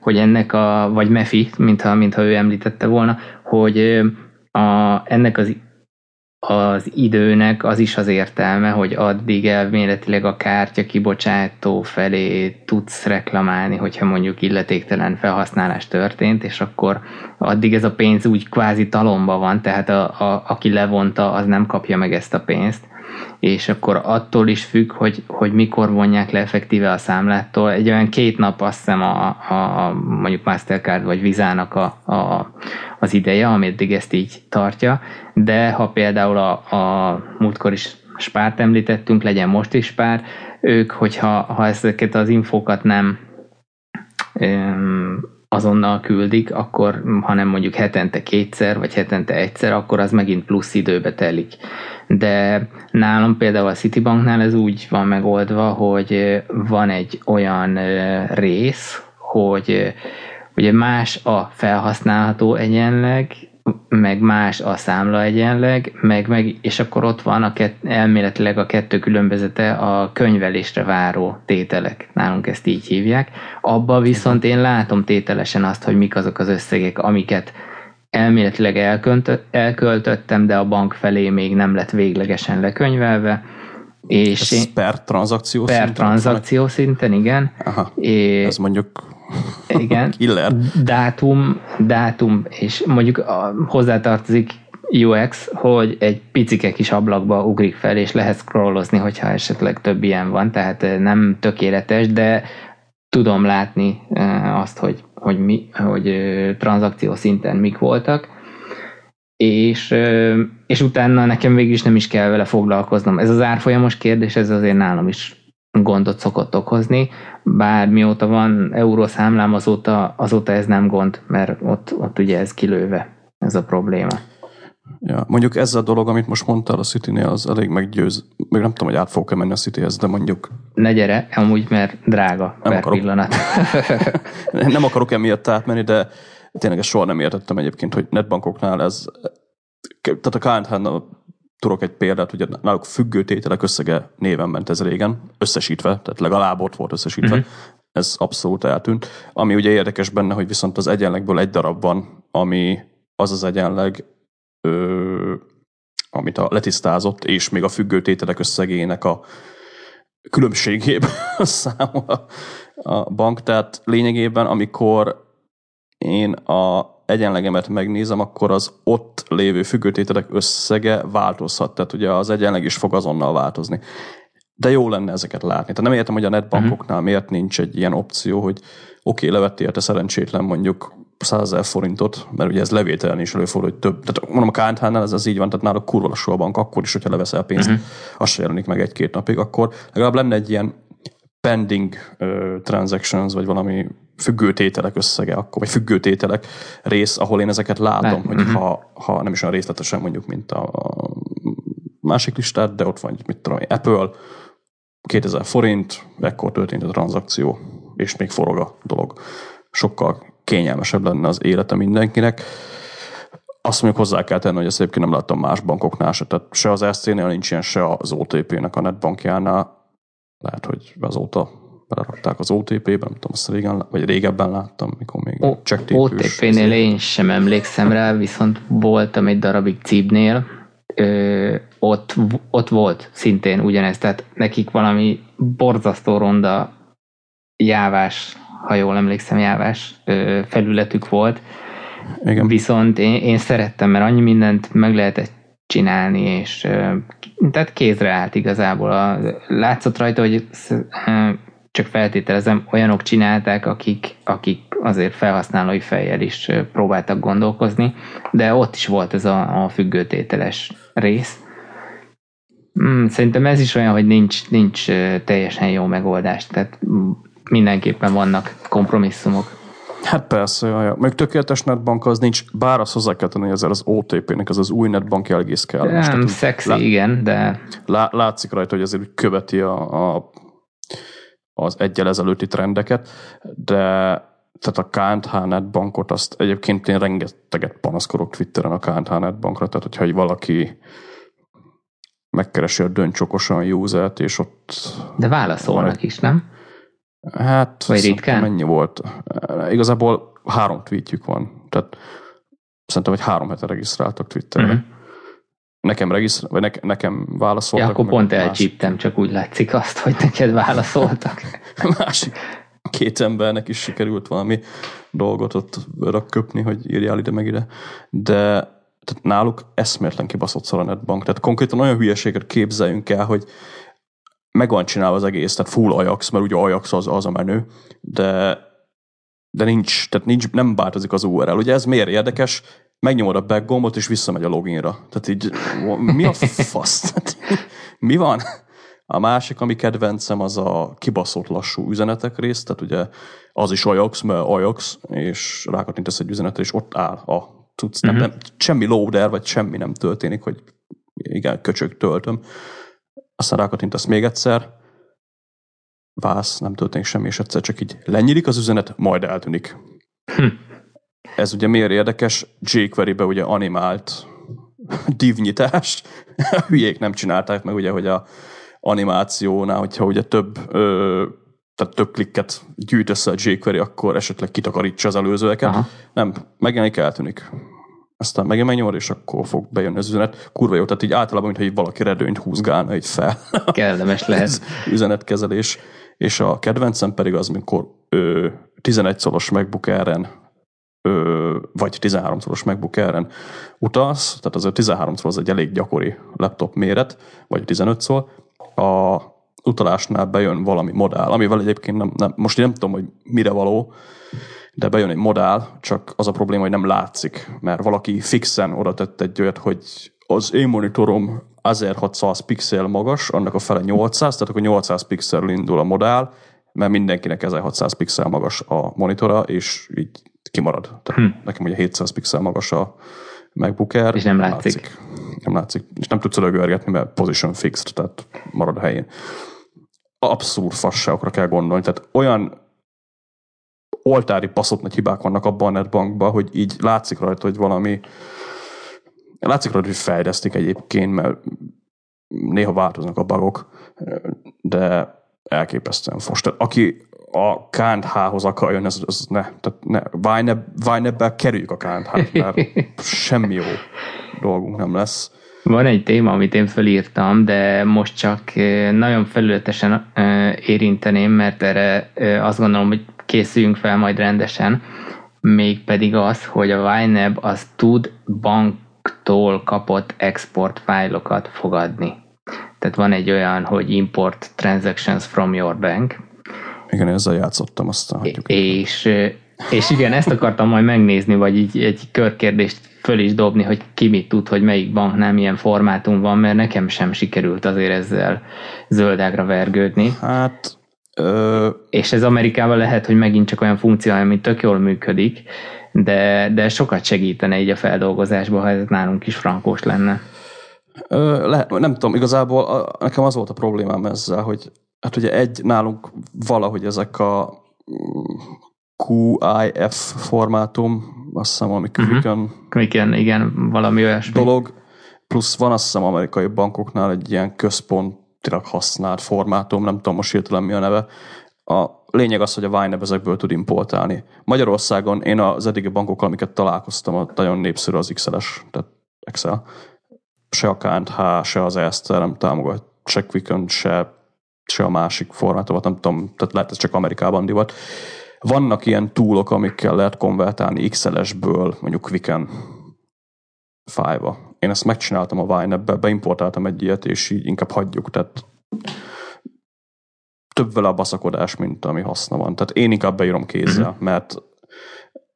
hogy ennek a, vagy Mefi, mintha, mintha ő említette volna, hogy a, ennek az az időnek az is az értelme, hogy addig elméletileg a kártya kibocsátó felé tudsz reklamálni, hogyha mondjuk illetéktelen felhasználás történt, és akkor addig ez a pénz úgy kvázi talomba van, tehát a, a, aki levonta, az nem kapja meg ezt a pénzt és akkor attól is függ, hogy, hogy mikor vonják le effektíve a számlától. Egy olyan két nap azt hiszem a, a, a mondjuk Mastercard vagy Vizának a, a, az ideje, ameddig ezt így tartja, de ha például a, a múltkor is spárt említettünk, legyen most is spár, ők, hogyha ha ezeket az infókat nem öm, azonnal küldik, akkor hanem mondjuk hetente kétszer, vagy hetente egyszer, akkor az megint plusz időbe telik. De nálam például a Citibanknál ez úgy van megoldva, hogy van egy olyan rész, hogy ugye más a felhasználható egyenleg, meg más a számla egyenleg, meg, meg, és akkor ott van a kett, elméletileg a kettő különbözete a könyvelésre váró tételek. Nálunk ezt így hívják. Abba viszont én látom tételesen azt, hogy mik azok az összegek, amiket elméletileg elköltöttem, de a bank felé még nem lett véglegesen lekönyvelve. És ez én, per tranzakció per szinten? tranzakció szinten, igen. Aha, é, ez mondjuk igen, killer. Dátum, dátum, és mondjuk a, hozzátartozik UX, hogy egy picike kis ablakba ugrik fel, és lehet scrollozni, hogyha esetleg több ilyen van, tehát nem tökéletes, de tudom látni azt, hogy, hogy, mi, hogy tranzakció szinten mik voltak, és, és utána nekem végül is nem is kell vele foglalkoznom. Ez az árfolyamos kérdés, ez azért nálam is gondot szokott okozni, bár mióta van eurószámlám, azóta, azóta ez nem gond, mert ott, ott ugye ez kilőve, ez a probléma. Ja, mondjuk ez a dolog, amit most mondtál a city az elég meggyőz. Még nem tudom, hogy át fogok-e menni a Cityhez, de mondjuk... Ne gyere, amúgy, mert drága nem per akarok. pillanat. nem akarok emiatt átmenni, de tényleg ezt soha nem értettem egyébként, hogy netbankoknál ez... Tehát a KNH tudok egy példát, ugye náluk függő tételek összege néven ment ez régen, összesítve, tehát legalább ott volt összesítve. Uh-huh. Ez abszolút eltűnt. Ami ugye érdekes benne, hogy viszont az egyenlegből egy darab van, ami az az egyenleg, ö, amit a letisztázott, és még a függő tételek összegének a különbségében számol a bank. Tehát lényegében, amikor én a egyenlegemet megnézem, akkor az ott lévő függőtételek összege változhat. Tehát ugye az egyenleg is fog azonnal változni. De jó lenne ezeket látni. Tehát nem értem, hogy a netbankoknál uh-huh. miért nincs egy ilyen opció, hogy oké, okay, levettél te szerencsétlen mondjuk 100 ezer forintot, mert ugye ez levételen is előfordul, hogy több. Tehát mondom, a KNH-nál ez az így van, tehát náluk kurva lassú a bank, akkor is, hogyha leveszel pénzt, uh-huh. az se jelenik meg egy-két napig, akkor legalább lenne egy ilyen pending uh, transactions, vagy valami függőtételek összege, akkor, vagy függőtételek rész, ahol én ezeket látom, ne. hogy uh-huh. ha, ha nem is olyan részletesen mondjuk, mint a, a másik listát, de ott van, mit tudom, Apple, 2000 forint, ekkor történt a tranzakció, és még forog a dolog. Sokkal kényelmesebb lenne az élete mindenkinek. Azt mondjuk hozzá kell tenni, hogy ezt egyébként nem láttam más bankoknál se, tehát se az SC-nél nincs ilyen, se az OTP-nek a netbankjánál. Lehet, hogy azóta belerakták az OTP-be, nem tudom, azt régen, vagy régebben láttam, mikor még o- OTP-nél én sem emlékszem rá, viszont voltam egy darabig Cibnél, ö, ott, ott volt szintén ugyanez, tehát nekik valami borzasztó ronda jávás, ha jól emlékszem, jávás felületük volt, Igen. viszont én, én szerettem, mert annyi mindent meg lehetett csinálni, és tehát kézre állt igazából. A, látszott rajta, hogy csak feltételezem, olyanok csinálták, akik, akik azért felhasználói fejjel is próbáltak gondolkozni, de ott is volt ez a, a függőtételes rész. Hmm, szerintem ez is olyan, hogy nincs, nincs teljesen jó megoldás, tehát mindenképpen vannak kompromisszumok. Hát persze, jaj. Még tökéletes netbank az nincs, bár az hozzá kell tenni, hogy az OTP-nek, az az új netbank egész kell. Nem, szexi, lá- igen, de... Lá- látszik rajta, hogy azért úgy követi a, a az egyel ezelőtti trendeket, de tehát a KNH netbankot azt egyébként én rengeteget panaszkorok Twitteren a KNH netbankra, tehát hogyha valaki megkeresi a döntcsokosan usert, és ott... De válaszolnak is, nem? Hát, Vagy ritkán? mennyi volt? Igazából három tweetjük van, tehát szerintem, hogy három hete regisztráltak Twitterre. Uh-huh. Nekem regisztr, vagy ne, nekem válaszoltak. Ja, akkor pont elcsíptem, csak úgy látszik azt, hogy neked válaszoltak. másik két embernek is sikerült valami dolgot ott rakköpni, hogy írjál ide meg ide. De tehát náluk eszméletlen kibaszott szar a netbank. Tehát konkrétan olyan hülyeséget képzeljünk el, hogy meg van csinálva az egész, tehát full Ajax, mert ugye Ajax az, az a menő, de de nincs, tehát nincs, nem változik az URL. Ugye ez miért érdekes? megnyomod a back gombot, és visszamegy a loginra. Tehát így, mi a fasz? mi van? A másik, ami kedvencem, az a kibaszott lassú üzenetek rész, tehát ugye az is Ajax, mert Ajax, és rákattintesz egy üzenetre, és ott áll a tudsz, uh-huh. nem, mhm. nem, semmi loader, vagy semmi nem történik, hogy igen, köcsög töltöm. Aztán rákattintesz még egyszer, vász, nem történik semmi, és egyszer csak így lenyílik az üzenet, majd eltűnik. Hm. Ez ugye miért érdekes? jQuery-be ugye animált divnyitást. Hülyék nem csinálták meg ugye, hogy a animációnál, hogyha ugye több ö, tehát több klikket gyűjt össze a jQuery, akkor esetleg kitakarítsa az előzőeket. Aha. Nem, megjelenik, eltűnik. Aztán megint megnyomod, és akkor fog bejönni az üzenet. Kurva jó, tehát így általában, mintha így valaki redőnyt húzgálna egy fel. Kellemes lehet. üzenetkezelés. És a kedvencem pedig az, amikor ö, 11 szoros MacBook Air-en ö, vagy 13 szoros MacBook Air-en utalsz, tehát az 13 szor az egy elég gyakori laptop méret, vagy 15 szor, a utalásnál bejön valami modál, amivel egyébként nem, nem, most én nem tudom, hogy mire való, de bejön egy modál, csak az a probléma, hogy nem látszik, mert valaki fixen oda tett egy olyat, hogy az én monitorom 1600 pixel magas, annak a fele 800, tehát akkor 800 pixel indul a modál, mert mindenkinek 1600 pixel magas a monitora, és így kimarad. Tehát hm. Nekem ugye 700 pixel magas a MacBook Air. És nem látszik. látszik. Nem látszik. És nem tudsz lögörgetni, mert position fixed, tehát marad a helyén. Abszurd fasságokra kell gondolni. Tehát olyan oltári baszott nagy hibák vannak a netbankban, hogy így látszik rajta, hogy valami látszik rajta, hogy fejlesztik egyébként, mert néha változnak a bugok, de elképesztően fos. Tehát aki a KNH-hoz akar jönni, az, az ne, tehát ne, Vine-ebbel kerüljük a KNH-t, mert semmi jó dolgunk nem lesz. Van egy téma, amit én felírtam, de most csak eh, nagyon felületesen eh, érinteném, mert erre eh, azt gondolom, hogy készüljünk fel majd rendesen, mégpedig az, hogy a YNAB az tud banktól kapott export fájlokat fogadni. Tehát van egy olyan, hogy import transactions from your bank, igen, ezzel játszottam, aztán hagyjuk. És, és igen, ezt akartam majd megnézni, vagy így egy körkérdést föl is dobni, hogy ki mit tud, hogy melyik banknál milyen formátum van, mert nekem sem sikerült azért ezzel zöldágra vergődni. Hát... Ö... És ez Amerikában lehet, hogy megint csak olyan funkció, ami tök jól működik, de, de sokat segítene így a feldolgozásban, ha ez nálunk is frankós lenne. Ö, lehet, nem tudom, igazából a, nekem az volt a problémám ezzel, hogy hát ugye egy nálunk valahogy ezek a QIF formátum, azt hiszem, ami Quicken uh-huh. igen, igen, valami olyasmi. dolog, plusz van azt hiszem amerikai bankoknál egy ilyen központilag használt formátum, nem tudom most hirtelen mi a neve. A lényeg az, hogy a YNAB ezekből tud importálni. Magyarországon én az eddigi bankokkal, amiket találkoztam, nagyon népszerű az XL-es, tehát Excel. Se a KNH, se az EST nem támogat, se Quicken, se, se a másik formátumot, nem tudom, tehát lehet ez csak Amerikában divat. Vannak ilyen túlok, amikkel lehet konvertálni XLS-ből mondjuk Quicken fájva. Én ezt megcsináltam a Vine-be, beimportáltam egy ilyet, és így inkább hagyjuk, tehát több vele a baszakodás, mint ami haszna van. Tehát én inkább beírom kézzel, uh-huh. mert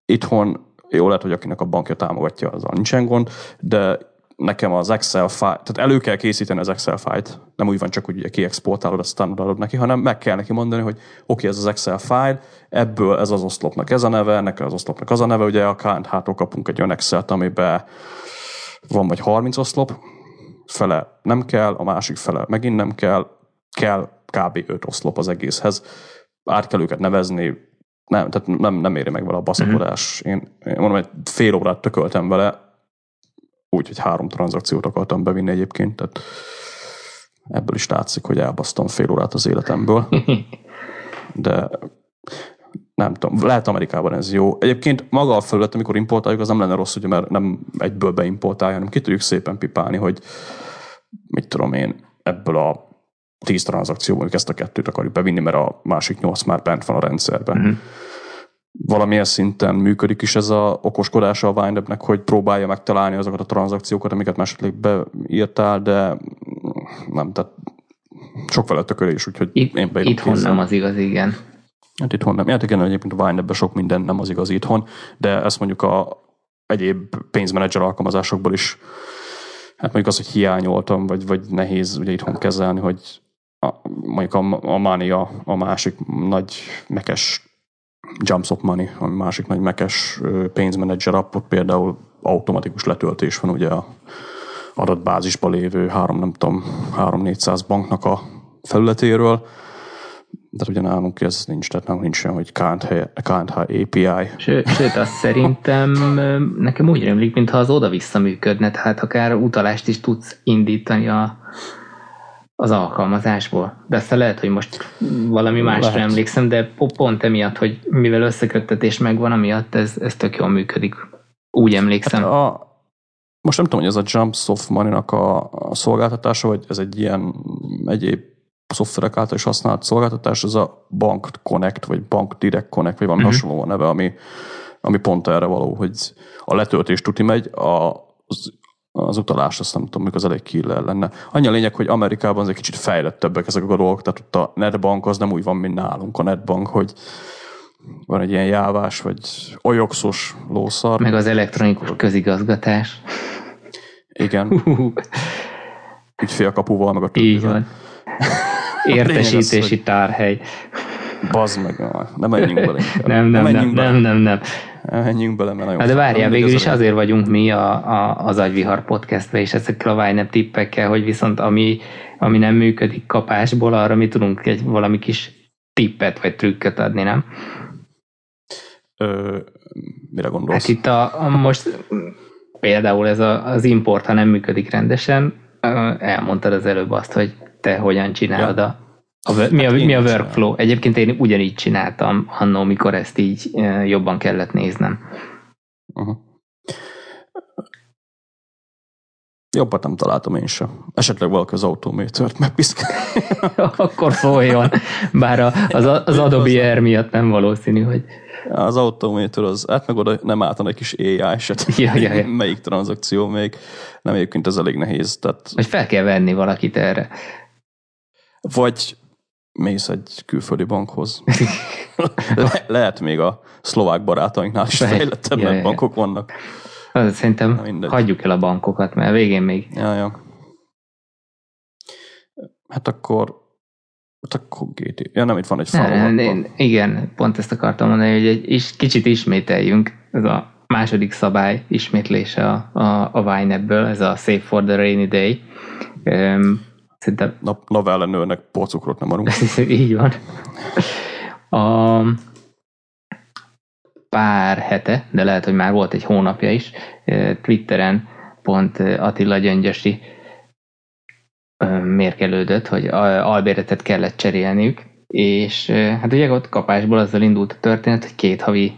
itthon jó lehet, hogy akinek a bankja támogatja, az nincsen gond, de nekem az Excel file, tehát elő kell készíteni az Excel fájt, nem úgy van csak, hogy ugye kiexportálod, aztán odaadod neki, hanem meg kell neki mondani, hogy oké, okay, ez az Excel file, ebből ez az oszlopnak ez a neve, ennek az oszlopnak az a neve, ugye a KNH-tól kapunk egy olyan Excel-t, amiben van vagy 30 oszlop, fele nem kell, a másik fele megint nem kell, kell kb. 5 oszlop az egészhez. Át kell őket nevezni, nem, tehát nem, nem éri meg vele a baszakodás. Mm-hmm. Én, én mondom, hogy fél órát tököltem vele, úgy, hogy három tranzakciót akartam bevinni egyébként, tehát ebből is látszik, hogy elbasztam fél órát az életemből. De nem tudom, lehet Amerikában ez jó. Egyébként maga a felület, amikor importáljuk, az nem lenne rossz, ugye, mert nem egyből beimportálja, hanem ki tudjuk szépen pipálni, hogy mit tudom én, ebből a tíz tranzakcióból ezt a kettőt akarjuk bevinni, mert a másik nyolc már bent van a rendszerben. Uh-huh. Valamilyen szinten működik is ez a okoskodása a Windup-nek, hogy próbálja megtalálni azokat a tranzakciókat, amiket második beírtál, de nem, tehát sok felett tökölés, úgyhogy Itt, én beírom Itthon nem az igaz, igen. Hát itthon nem. Hát igen, egyébként a Windup sok minden nem az igaz itthon, de ezt mondjuk a egyéb pénzmenedzser alkalmazásokból is hát mondjuk az, hogy hiányoltam, vagy, vagy nehéz ugye itthon kezelni, hogy a, mondjuk a, a Mania, a másik nagy mekes Jumpstop Money, a másik nagy mekes pénzmenedzser appot például automatikus letöltés van ugye a adatbázisban lévő három, nem tudom, 3-400 banknak a felületéről, de ugye nálunk ez nincs, tehát nálunk nincs olyan, hogy KNH, KNH API. Sőt, sőt, azt szerintem nekem úgy rémlik, mintha az oda-vissza működne, tehát akár utalást is tudsz indítani a, az alkalmazásból. De aztán lehet, hogy most valami másra lehet. emlékszem, de pont emiatt, hogy mivel összeköttetés megvan, amiatt ez, ez tök jól működik. Úgy emlékszem. Hát a, most nem tudom, hogy ez a Jump Soft Money-nak a, a szolgáltatása, vagy ez egy ilyen egyéb szoftverek által is használt szolgáltatás, az a Bank Connect, vagy Bank Direct Connect, vagy valami uh-huh. hasonló neve, ami, ami pont erre való, hogy a letöltés tuti megy, a, az az utalás, azt nem tudom, mikor az elég killer lenne. Annyi a lényeg, hogy Amerikában az egy kicsit fejlettebbek ezek a dolgok, tehát ott a netbank az nem úgy van, mint nálunk a netbank, hogy van egy ilyen jávás, vagy olyoxos lószar. Meg az elektronikus közigazgatás. Igen. Ügyfélkapuval, meg a többi. Így van. Értesítési tárhely. Bazd meg, nem menjünk bele. Nem, nem, nem, nem, nem, nem, nem. Menjünk bele, mert nagyon hát De várjál, végül is azért vagyunk mi a, a, az Agyvihar podcastbe, és ezekkel a Vájnep tippekkel, hogy viszont ami, ami nem működik kapásból, arra mi tudunk egy valami kis tippet vagy trükköt adni, nem? Ö, mire gondolsz? Hát itt a, a most például ez a, az import, ha nem működik rendesen, elmondtad az előbb azt, hogy te hogyan csinálod ja. a a, mi, a, hát mi a workflow? Egyébként én ugyanígy csináltam annó, mikor ezt így jobban kellett néznem. Uh-huh. Jobbat nem találtam én sem. Esetleg valaki az autométert megpiszkál. Akkor szóljon. Bár az, az Adobe Air miatt nem valószínű, hogy... Az autométer az, hát meg oda nem álltan egy kis AI eset. Ja, ja, ja. Melyik tranzakció még. Nem egyébként ez elég nehéz. Tehát... Vagy fel kell venni valakit erre. Vagy mész egy külföldi bankhoz. Le, lehet még a szlovák barátainknál is fejlettebb ja, ja, bankok vannak. Az, szerintem hagyjuk el a bankokat, mert végén még. Ja, ja. Hát akkor Hát akkor GT. Ja, nem, itt van egy fal. Igen, pont ezt akartam mondani, hogy egy is, kicsit ismételjünk. Ez a második szabály ismétlése a, a, a Vine-ebből, ez a Save for the Rainy Day. Um, Szerintem... Na, navellenőrnek porcukrot nem adunk. Így van. A pár hete, de lehet, hogy már volt egy hónapja is, Twitteren pont Attila Gyöngyösi mérkelődött, hogy albéretet kellett cserélniük, és hát ugye ott kapásból azzal indult a történet, hogy két havi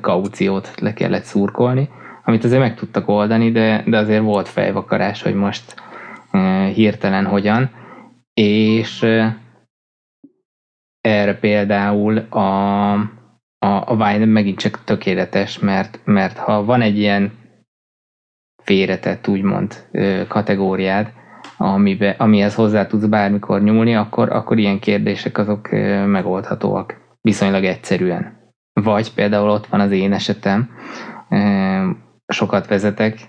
kauciót le kellett szurkolni, amit azért meg tudtak oldani, de, de azért volt fejvakarás, hogy most hirtelen hogyan, és erre például a, a, a Vine megint csak tökéletes, mert, mert ha van egy ilyen félretett úgymond kategóriád, amibe, amihez hozzá tudsz bármikor nyúlni, akkor, akkor ilyen kérdések azok megoldhatóak viszonylag egyszerűen. Vagy például ott van az én esetem, sokat vezetek,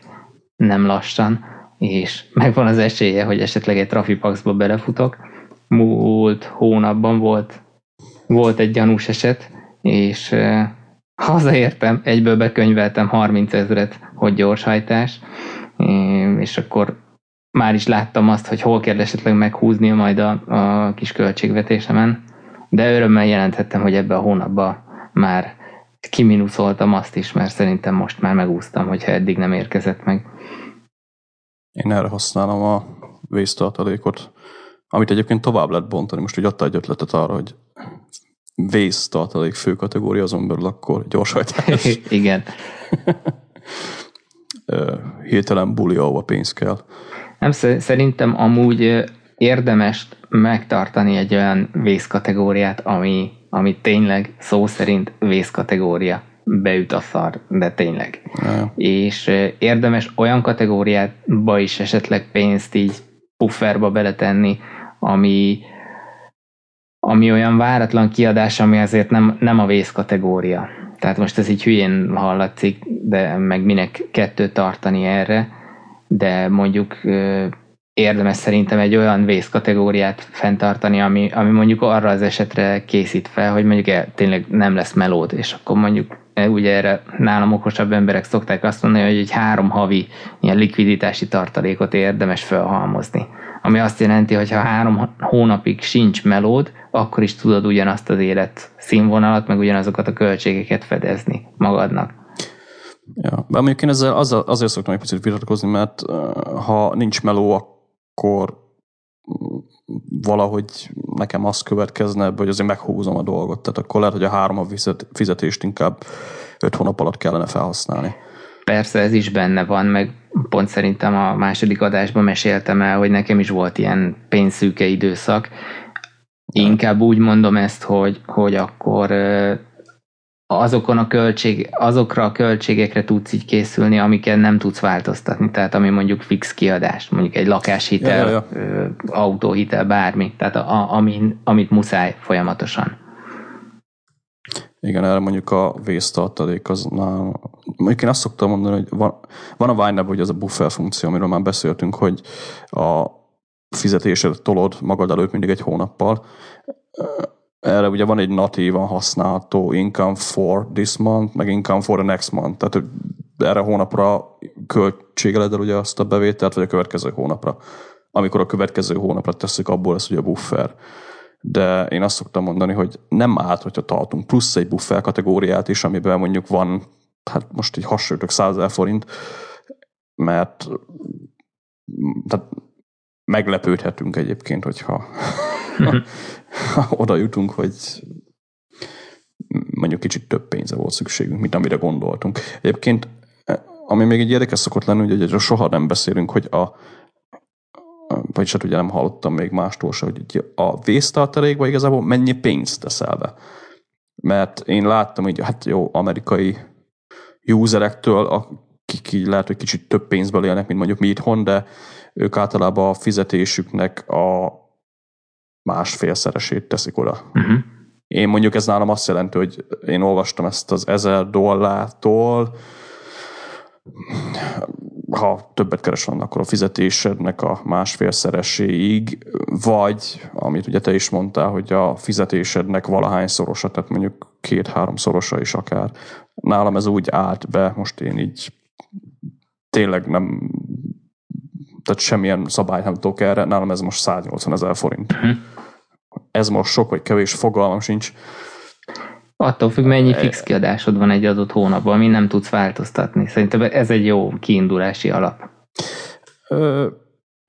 nem lassan, és megvan az esélye, hogy esetleg egy trafipaxba belefutok. Múlt hónapban volt, volt egy gyanús eset, és hazaértem, egyből bekönyveltem 30 ezeret, hogy gyorshajtás, és akkor már is láttam azt, hogy hol kell esetleg meghúzni majd a, a kis költségvetésemen, de örömmel jelenthettem, hogy ebbe a hónapban már kiminuszoltam azt is, mert szerintem most már megúsztam, hogyha eddig nem érkezett meg. Én erre használom a vésztartalékot, amit egyébként tovább lehet bontani. Most úgy adta egy ötletet arra, hogy vésztartalék fő kategória, azon belül akkor gyorshajtás. Igen. Hirtelen buli, ahova pénz kell. Nem, szerintem amúgy érdemes megtartani egy olyan vészkategóriát, ami, ami tényleg szó szerint vészkategória. Beüt a szar, de tényleg. Ja. És érdemes olyan kategóriába is esetleg pénzt így pufferba beletenni, ami, ami olyan váratlan kiadás, ami azért nem, nem a vészkategória. Tehát most ez így hülyén hallatszik, de meg minek kettőt tartani erre, de mondjuk érdemes szerintem egy olyan vészkategóriát fenntartani, ami, ami mondjuk arra az esetre készít fel, hogy mondjuk el, tényleg nem lesz melód, és akkor mondjuk ugye erre nálam okosabb emberek szokták azt mondani, hogy egy három havi ilyen likviditási tartalékot érdemes felhalmozni. Ami azt jelenti, hogy ha három hónapig sincs melód, akkor is tudod ugyanazt az élet színvonalat, meg ugyanazokat a költségeket fedezni magadnak. Ja, de mondjuk én ezzel azzal, azért szoktam egy picit vitatkozni, mert ha nincs meló, akkor valahogy nekem az következne hogy azért meghúzom a dolgot. Tehát akkor lehet, hogy a három a fizetést inkább öt hónap alatt kellene felhasználni. Persze ez is benne van, meg pont szerintem a második adásban meséltem el, hogy nekem is volt ilyen pénzszűke időszak. Inkább úgy mondom ezt, hogy, hogy akkor azokon a költség, azokra a költségekre tudsz így készülni, amiket nem tudsz változtatni, tehát ami mondjuk fix kiadás, mondjuk egy lakáshitel, ja, ja, ja. autóhitel, bármi, tehát a, amin, amit muszáj folyamatosan. Igen, erre mondjuk a vésztartalék az na, mondjuk én azt szoktam mondani, hogy van, van a vine hogy ez a buffer funkció, amiről már beszéltünk, hogy a fizetésed tolod magad előtt mindig egy hónappal erre ugye van egy natívan használható income for this month, meg income for the next month. Tehát erre hónapra költségeled el ugye azt a bevételt, vagy a következő hónapra. Amikor a következő hónapra teszik, abból lesz ugye a buffer. De én azt szoktam mondani, hogy nem állt, hogyha tartunk plusz egy buffer kategóriát is, amiben mondjuk van, hát most így hasonlítok 100 forint, mert tehát meglepődhetünk egyébként, hogyha oda jutunk, hogy mondjuk kicsit több pénze volt szükségünk, mint amire gondoltunk. Egyébként, ami még egy érdekes szokott lenni, hogy erről soha nem beszélünk, hogy a vagyis hát ugye nem hallottam még mástól se, hogy a vésztartalékba igazából mennyi pénzt teszel be. Mert én láttam, hogy hát jó, amerikai userektől, akik így lehet, hogy kicsit több pénzből élnek, mint mondjuk mi itthon, de ők általában a fizetésüknek a másfélszeresét teszik oda. Uh-huh. Én mondjuk ez nálam azt jelenti, hogy én olvastam ezt az ezer dollártól, ha többet keresel, akkor a fizetésednek a másfélszereséig, vagy, amit ugye te is mondtál, hogy a fizetésednek valahányszorosa, tehát mondjuk két-háromszorosa is akár. Nálam ez úgy állt be, most én így tényleg nem tehát semmilyen szabály nem tudok erre, nálam ez most 180 ezer forint. Uh-huh. Ez most sok vagy kevés, fogalmam sincs. Attól függ, mennyi fix kiadásod van egy adott hónapban, ami nem tudsz változtatni. Szerintem ez egy jó kiindulási alap. Ö,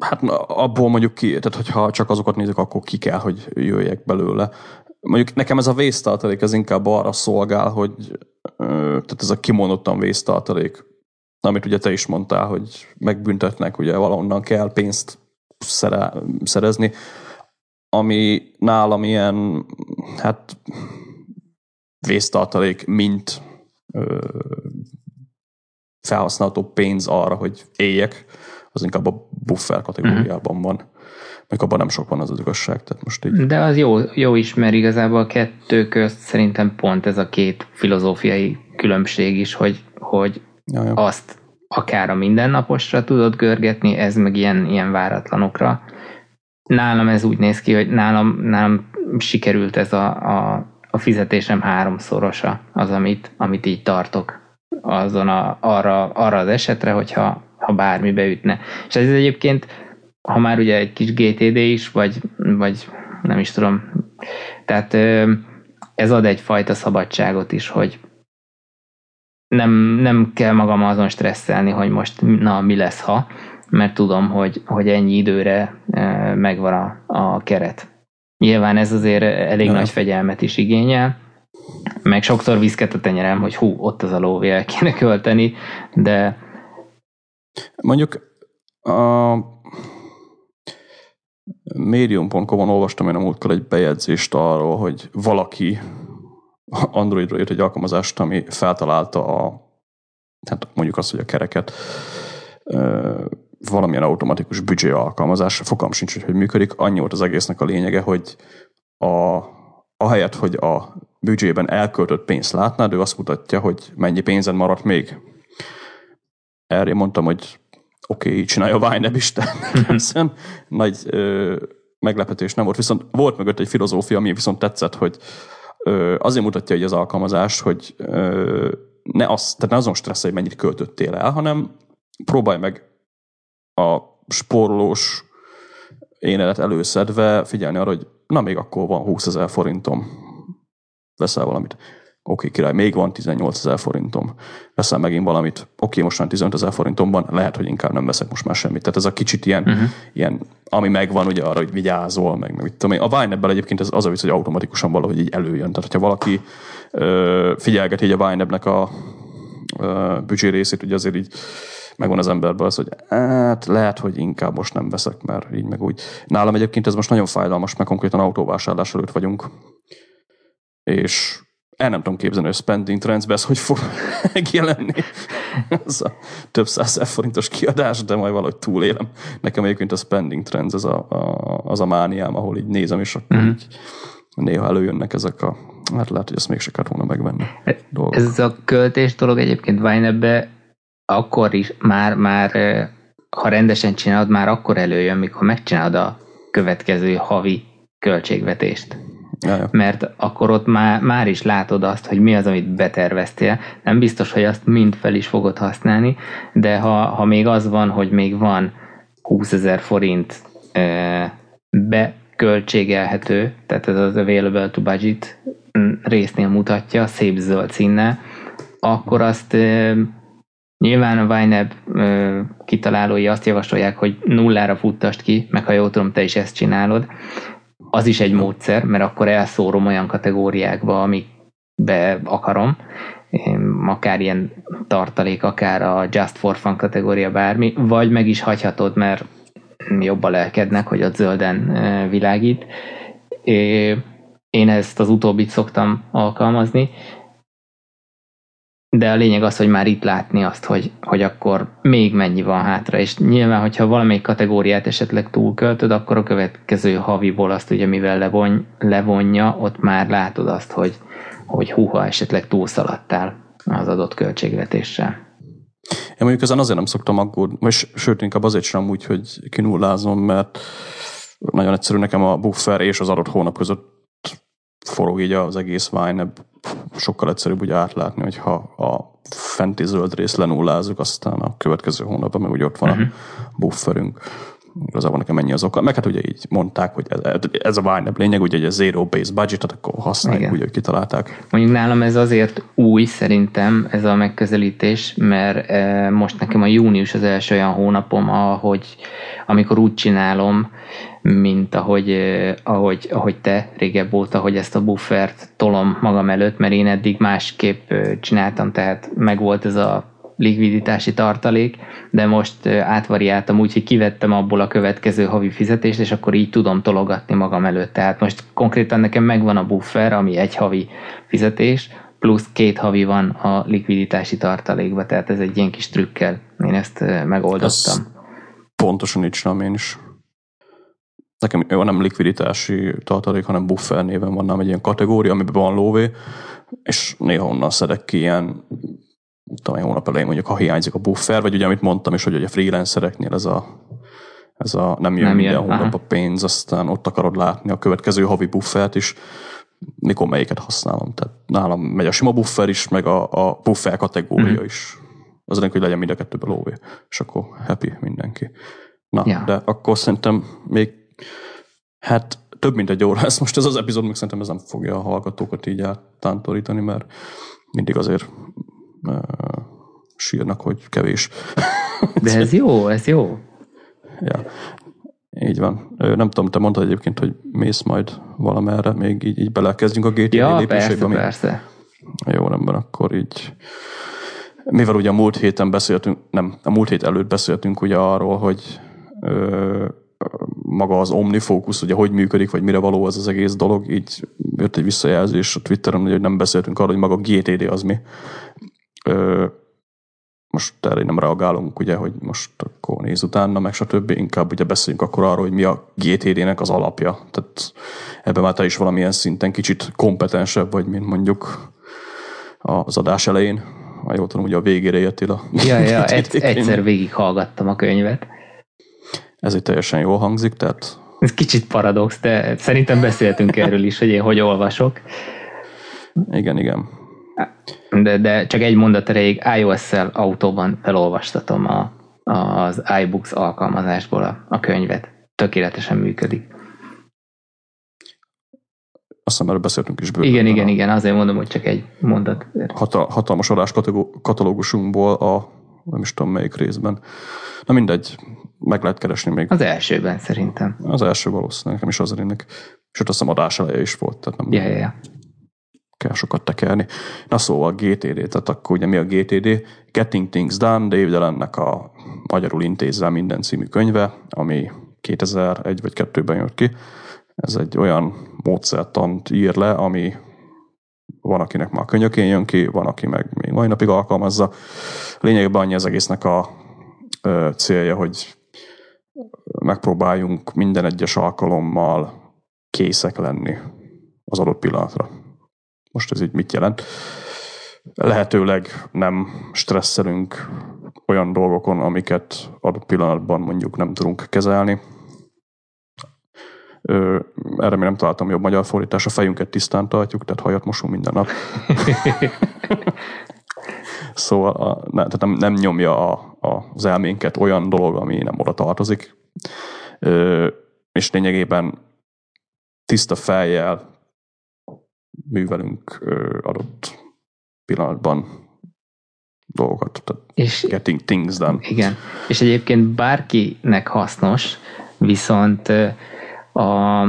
hát abból mondjuk ki, tehát hogyha csak azokat nézek, akkor ki kell, hogy jöjjek belőle. Mondjuk nekem ez a vésztartalék, ez inkább arra szolgál, hogy tehát ez a kimondottan vésztartalék, amit ugye te is mondtál, hogy megbüntetnek, ugye valahonnan kell pénzt szere, szerezni, ami nálam ilyen, hát vésztartalék, mint ö, felhasználható pénz arra, hogy éljek, az inkább a buffer kategóriában mm. van. Meg abban nem sok van az az igazság. Tehát most így... De az jó, jó is, mert igazából a kettő közt szerintem pont ez a két filozófiai különbség is, hogy, hogy ja, ja. azt akár a mindennaposra tudod görgetni, ez meg ilyen, ilyen váratlanokra. Nálam ez úgy néz ki, hogy nálam, nálam sikerült ez a, a, a fizetésem háromszorosa az, amit, amit így tartok azon a, arra, arra az esetre, hogyha ha bármi beütne. És ez egyébként, ha már ugye egy kis GTD is, vagy, vagy nem is tudom, tehát ez ad egyfajta szabadságot is, hogy nem, nem kell magam azon stresszelni, hogy most na, mi lesz, ha, mert tudom, hogy, hogy ennyi időre megvan a, a keret. Nyilván ez azért elég ja. nagy fegyelmet is igényel, meg sokszor viszket a tenyerem, hogy hú, ott az a lóvé, el kéne költeni, de Mondjuk a medium.com-on olvastam én a múltkor egy bejegyzést arról, hogy valaki Androidról írt egy alkalmazást, ami feltalálta a, hát mondjuk azt, hogy a kereket, valamilyen automatikus büdzsé alkalmazás, fokam sincs, hogy hogy működik. Annyi volt az egésznek a lényege, hogy a, ahelyett, hogy a büdzsében elköltött pénzt látnád, ő azt mutatja, hogy mennyi pénzed maradt még. Erre mondtam, hogy oké, okay, csinálja a Wine is, természetesen nagy ö, meglepetés nem volt, viszont volt mögött egy filozófia, ami viszont tetszett, hogy azért mutatja hogy az alkalmazás, hogy ne, az, tehát ne azon stressz, hogy mennyit költöttél el, hanem próbálj meg a spórolós énelet előszedve figyelni arra, hogy na még akkor van 20 ezer forintom, veszel valamit oké, király, még van 18 ezer forintom, veszel megint valamit, oké, most van 15 ezer forintomban, lehet, hogy inkább nem veszek most már semmit. Tehát ez a kicsit ilyen, uh-huh. ilyen ami megvan ugye arra, hogy vigyázol, meg, meg mit tudom én. A Winebb-el egyébként ez az a vicc, hogy automatikusan valahogy így előjön. Tehát, hogyha valaki ö, figyelgeti így a Winebb-nek a ö, büdzsé részét, ugye azért így megvan az emberben az, hogy hát lehet, hogy inkább most nem veszek, mert így meg úgy. Nálam egyébként ez most nagyon fájdalmas, mert konkrétan autóvásárlás előtt vagyunk. És el nem tudom képzelni, hogy spending trendsbe ez hogy fog megjelenni. ez a több száz forintos kiadás, de majd valahogy túlélem. Nekem egyébként a spending trends az a, a, az a mániám, ahol így nézem, és akkor mm. így néha előjönnek ezek a, hát lehet, hogy ezt még se kellett volna megvenni. Dolgok. Ez a költés dolog egyébként Vine akkor is már, már ha rendesen csinálod, már akkor előjön, mikor megcsinálod a következő havi költségvetést. Jaja. Mert akkor ott már, már is látod azt, hogy mi az, amit beterveztél. Nem biztos, hogy azt mind fel is fogod használni, de ha, ha még az van, hogy még van 20 ezer forint e, beköltségelhető, tehát ez az available to budget résznél mutatja, szép zöld színnel, akkor azt e, Nyilván a e, kitalálói azt javasolják, hogy nullára futtast ki, meg ha jól tudom, te is ezt csinálod, az is egy módszer, mert akkor elszórom olyan kategóriákba, amikbe akarom, akár ilyen tartalék, akár a Just for Fun kategória bármi, vagy meg is hagyhatod, mert jobb a lelkednek, hogy ott zölden e, világít. Én ezt az utóbbit szoktam alkalmazni, de a lényeg az, hogy már itt látni azt, hogy, hogy akkor még mennyi van hátra, és nyilván, hogyha valamelyik kategóriát esetleg túlköltöd, akkor a következő haviból azt ugye mivel levon, levonja, ott már látod azt, hogy, hogy húha esetleg túlszaladtál az adott költségvetéssel. Én mondjuk ezen azért nem szoktam aggódni, vagy sőt, inkább azért sem úgy, hogy kinullázom, mert nagyon egyszerű nekem a buffer és az adott hónap között forog így az egész Vine, sokkal egyszerűbb úgy átlátni, hogyha a fenti zöld részt lenullázzuk, aztán a következő hónapban meg úgy ott van uh-huh. a mhm. bufferünk. Igazából nekem ennyi az oka. Meg hát ugye így mondták, hogy ez, ez a YNAB lényeg, ugye egy zero base budget, akkor használjuk, Igen. úgy, hogy kitalálták. Mondjuk nálam ez azért új szerintem, ez a megközelítés, mert e, most nekem a június az első olyan hónapom, ahogy, amikor úgy csinálom, mint ahogy, ahogy, ahogy te régebb óta, hogy ezt a buffert tolom magam előtt, mert én eddig másképp csináltam, tehát megvolt ez a likviditási tartalék, de most átvariáltam úgy, hogy kivettem abból a következő havi fizetést, és akkor így tudom tologatni magam előtt. Tehát most konkrétan nekem megvan a buffer, ami egy havi fizetés, plusz két havi van a likviditási tartalékba, tehát ez egy ilyen kis trükkel. Én ezt megoldottam. Ez pontosan így csinálom én is. Nekem jó, nem likviditási tartalék, hanem buffer néven van nem egy ilyen kategória, amiben van lóvé, és néha onnan szedek ki ilyen tudom, hónap elején mondjuk, ha hiányzik a buffer, vagy ugye amit mondtam is, hogy a freelancereknél ez a, ez a nem jön nem minden jön, hónap a pénz, aztán ott akarod látni a következő havi buffert is, mikor melyiket használom. Tehát nálam megy a sima buffer is, meg a, a buffer kategória mm-hmm. is. Az ennek, hogy legyen mind a kettőben lóvé, és akkor happy mindenki. Na, ja. de akkor szerintem még hát több mint egy óra lesz most ez az epizód, még szerintem ez nem fogja a hallgatókat így áttántorítani, mert mindig azért sírnak, hogy kevés. De ez jó, ez jó. Ja, így van. Nem tudom, te mondtad egyébként, hogy mész majd valamerre, még így, így belekezdjünk a GTA ja, lépésekbe. persze, persze. Jó, rendben, akkor így mivel ugye a múlt héten beszéltünk, nem, a múlt hét előtt beszéltünk ugye arról, hogy ö, maga az OmniFocus, ugye hogy működik, vagy mire való az az egész dolog, így jött egy visszajelzés a Twitteren, hogy nem beszéltünk arról, hogy maga a GTD az mi. Ö, most erre nem reagálunk, ugye, hogy most akkor néz utána, meg stb. Inkább ugye beszéljünk akkor arról, hogy mi a GTD-nek az alapja. Tehát ebben már te is valamilyen szinten kicsit kompetensebb vagy, mint mondjuk az adás elején. Ha jól tudom, ugye a végére jöttél a Ja, ja, egy, egyszer végighallgattam a könyvet. Ez egy teljesen jól hangzik, tehát... Ez kicsit paradox, de szerintem beszéltünk erről is, hogy én hogy olvasok. Igen, igen. De, de csak egy mondat erejéig iOS-szel autóban felolvastatom a, az iBooks alkalmazásból a, a könyvet. Tökéletesen működik. Azt hiszem, erről beszéltünk is bőven. Igen, igen, igen, azért mondom, hogy csak egy mondat. Hatal, hatalmas adás katalógusunkból a nem is tudom melyik részben. Na mindegy, meg lehet keresni még. Az elsőben szerintem. Az első valószínűleg, nekem is az. És ott azt hiszem adás eleje is volt, tehát nem, yeah, yeah kell sokat tekerni. Na szóval GTD, tehát akkor ugye mi a GTD? Getting Things Done, Dave Delennek a Magyarul intézzel minden című könyve, ami 2001 vagy 2-ben jött ki. Ez egy olyan módszertant ír le, ami van, akinek már könyökén jön ki, van, aki meg még mai napig alkalmazza. Lényegében annyi az egésznek a célja, hogy megpróbáljunk minden egyes alkalommal készek lenni az adott pillanatra. Most ez így mit jelent? Lehetőleg nem stresszelünk olyan dolgokon, amiket adott pillanatban mondjuk nem tudunk kezelni. Erre még nem találtam jobb magyar fordítás, a fejünket tisztán tartjuk, tehát hajat mosunk minden nap. szóval a, ne, tehát nem, nem nyomja a, a, az elménket olyan dolog, ami nem oda tartozik. Ö, és lényegében tiszta fejjel művelünk adott pillanatban dolgokat. Tehát és, getting things done. Igen. És egyébként bárkinek hasznos, viszont a,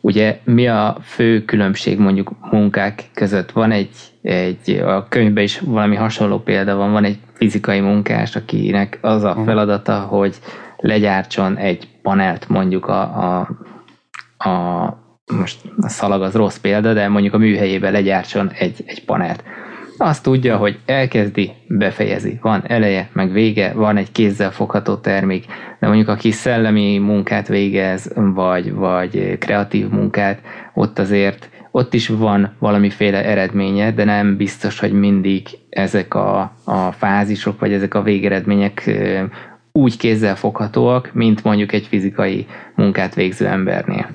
ugye mi a fő különbség mondjuk munkák között? Van egy, egy a könyvben is valami hasonló példa van, van egy fizikai munkás, akinek az a feladata, hogy legyártson egy panelt mondjuk a, a, a most a szalag az rossz példa, de mondjuk a műhelyébe legyártson egy, egy panelt. Azt tudja, hogy elkezdi, befejezi. Van eleje, meg vége, van egy kézzel fogható termék, de mondjuk aki szellemi munkát végez, vagy, vagy kreatív munkát, ott azért ott is van valamiféle eredménye, de nem biztos, hogy mindig ezek a, a fázisok, vagy ezek a végeredmények úgy kézzel foghatóak, mint mondjuk egy fizikai munkát végző embernél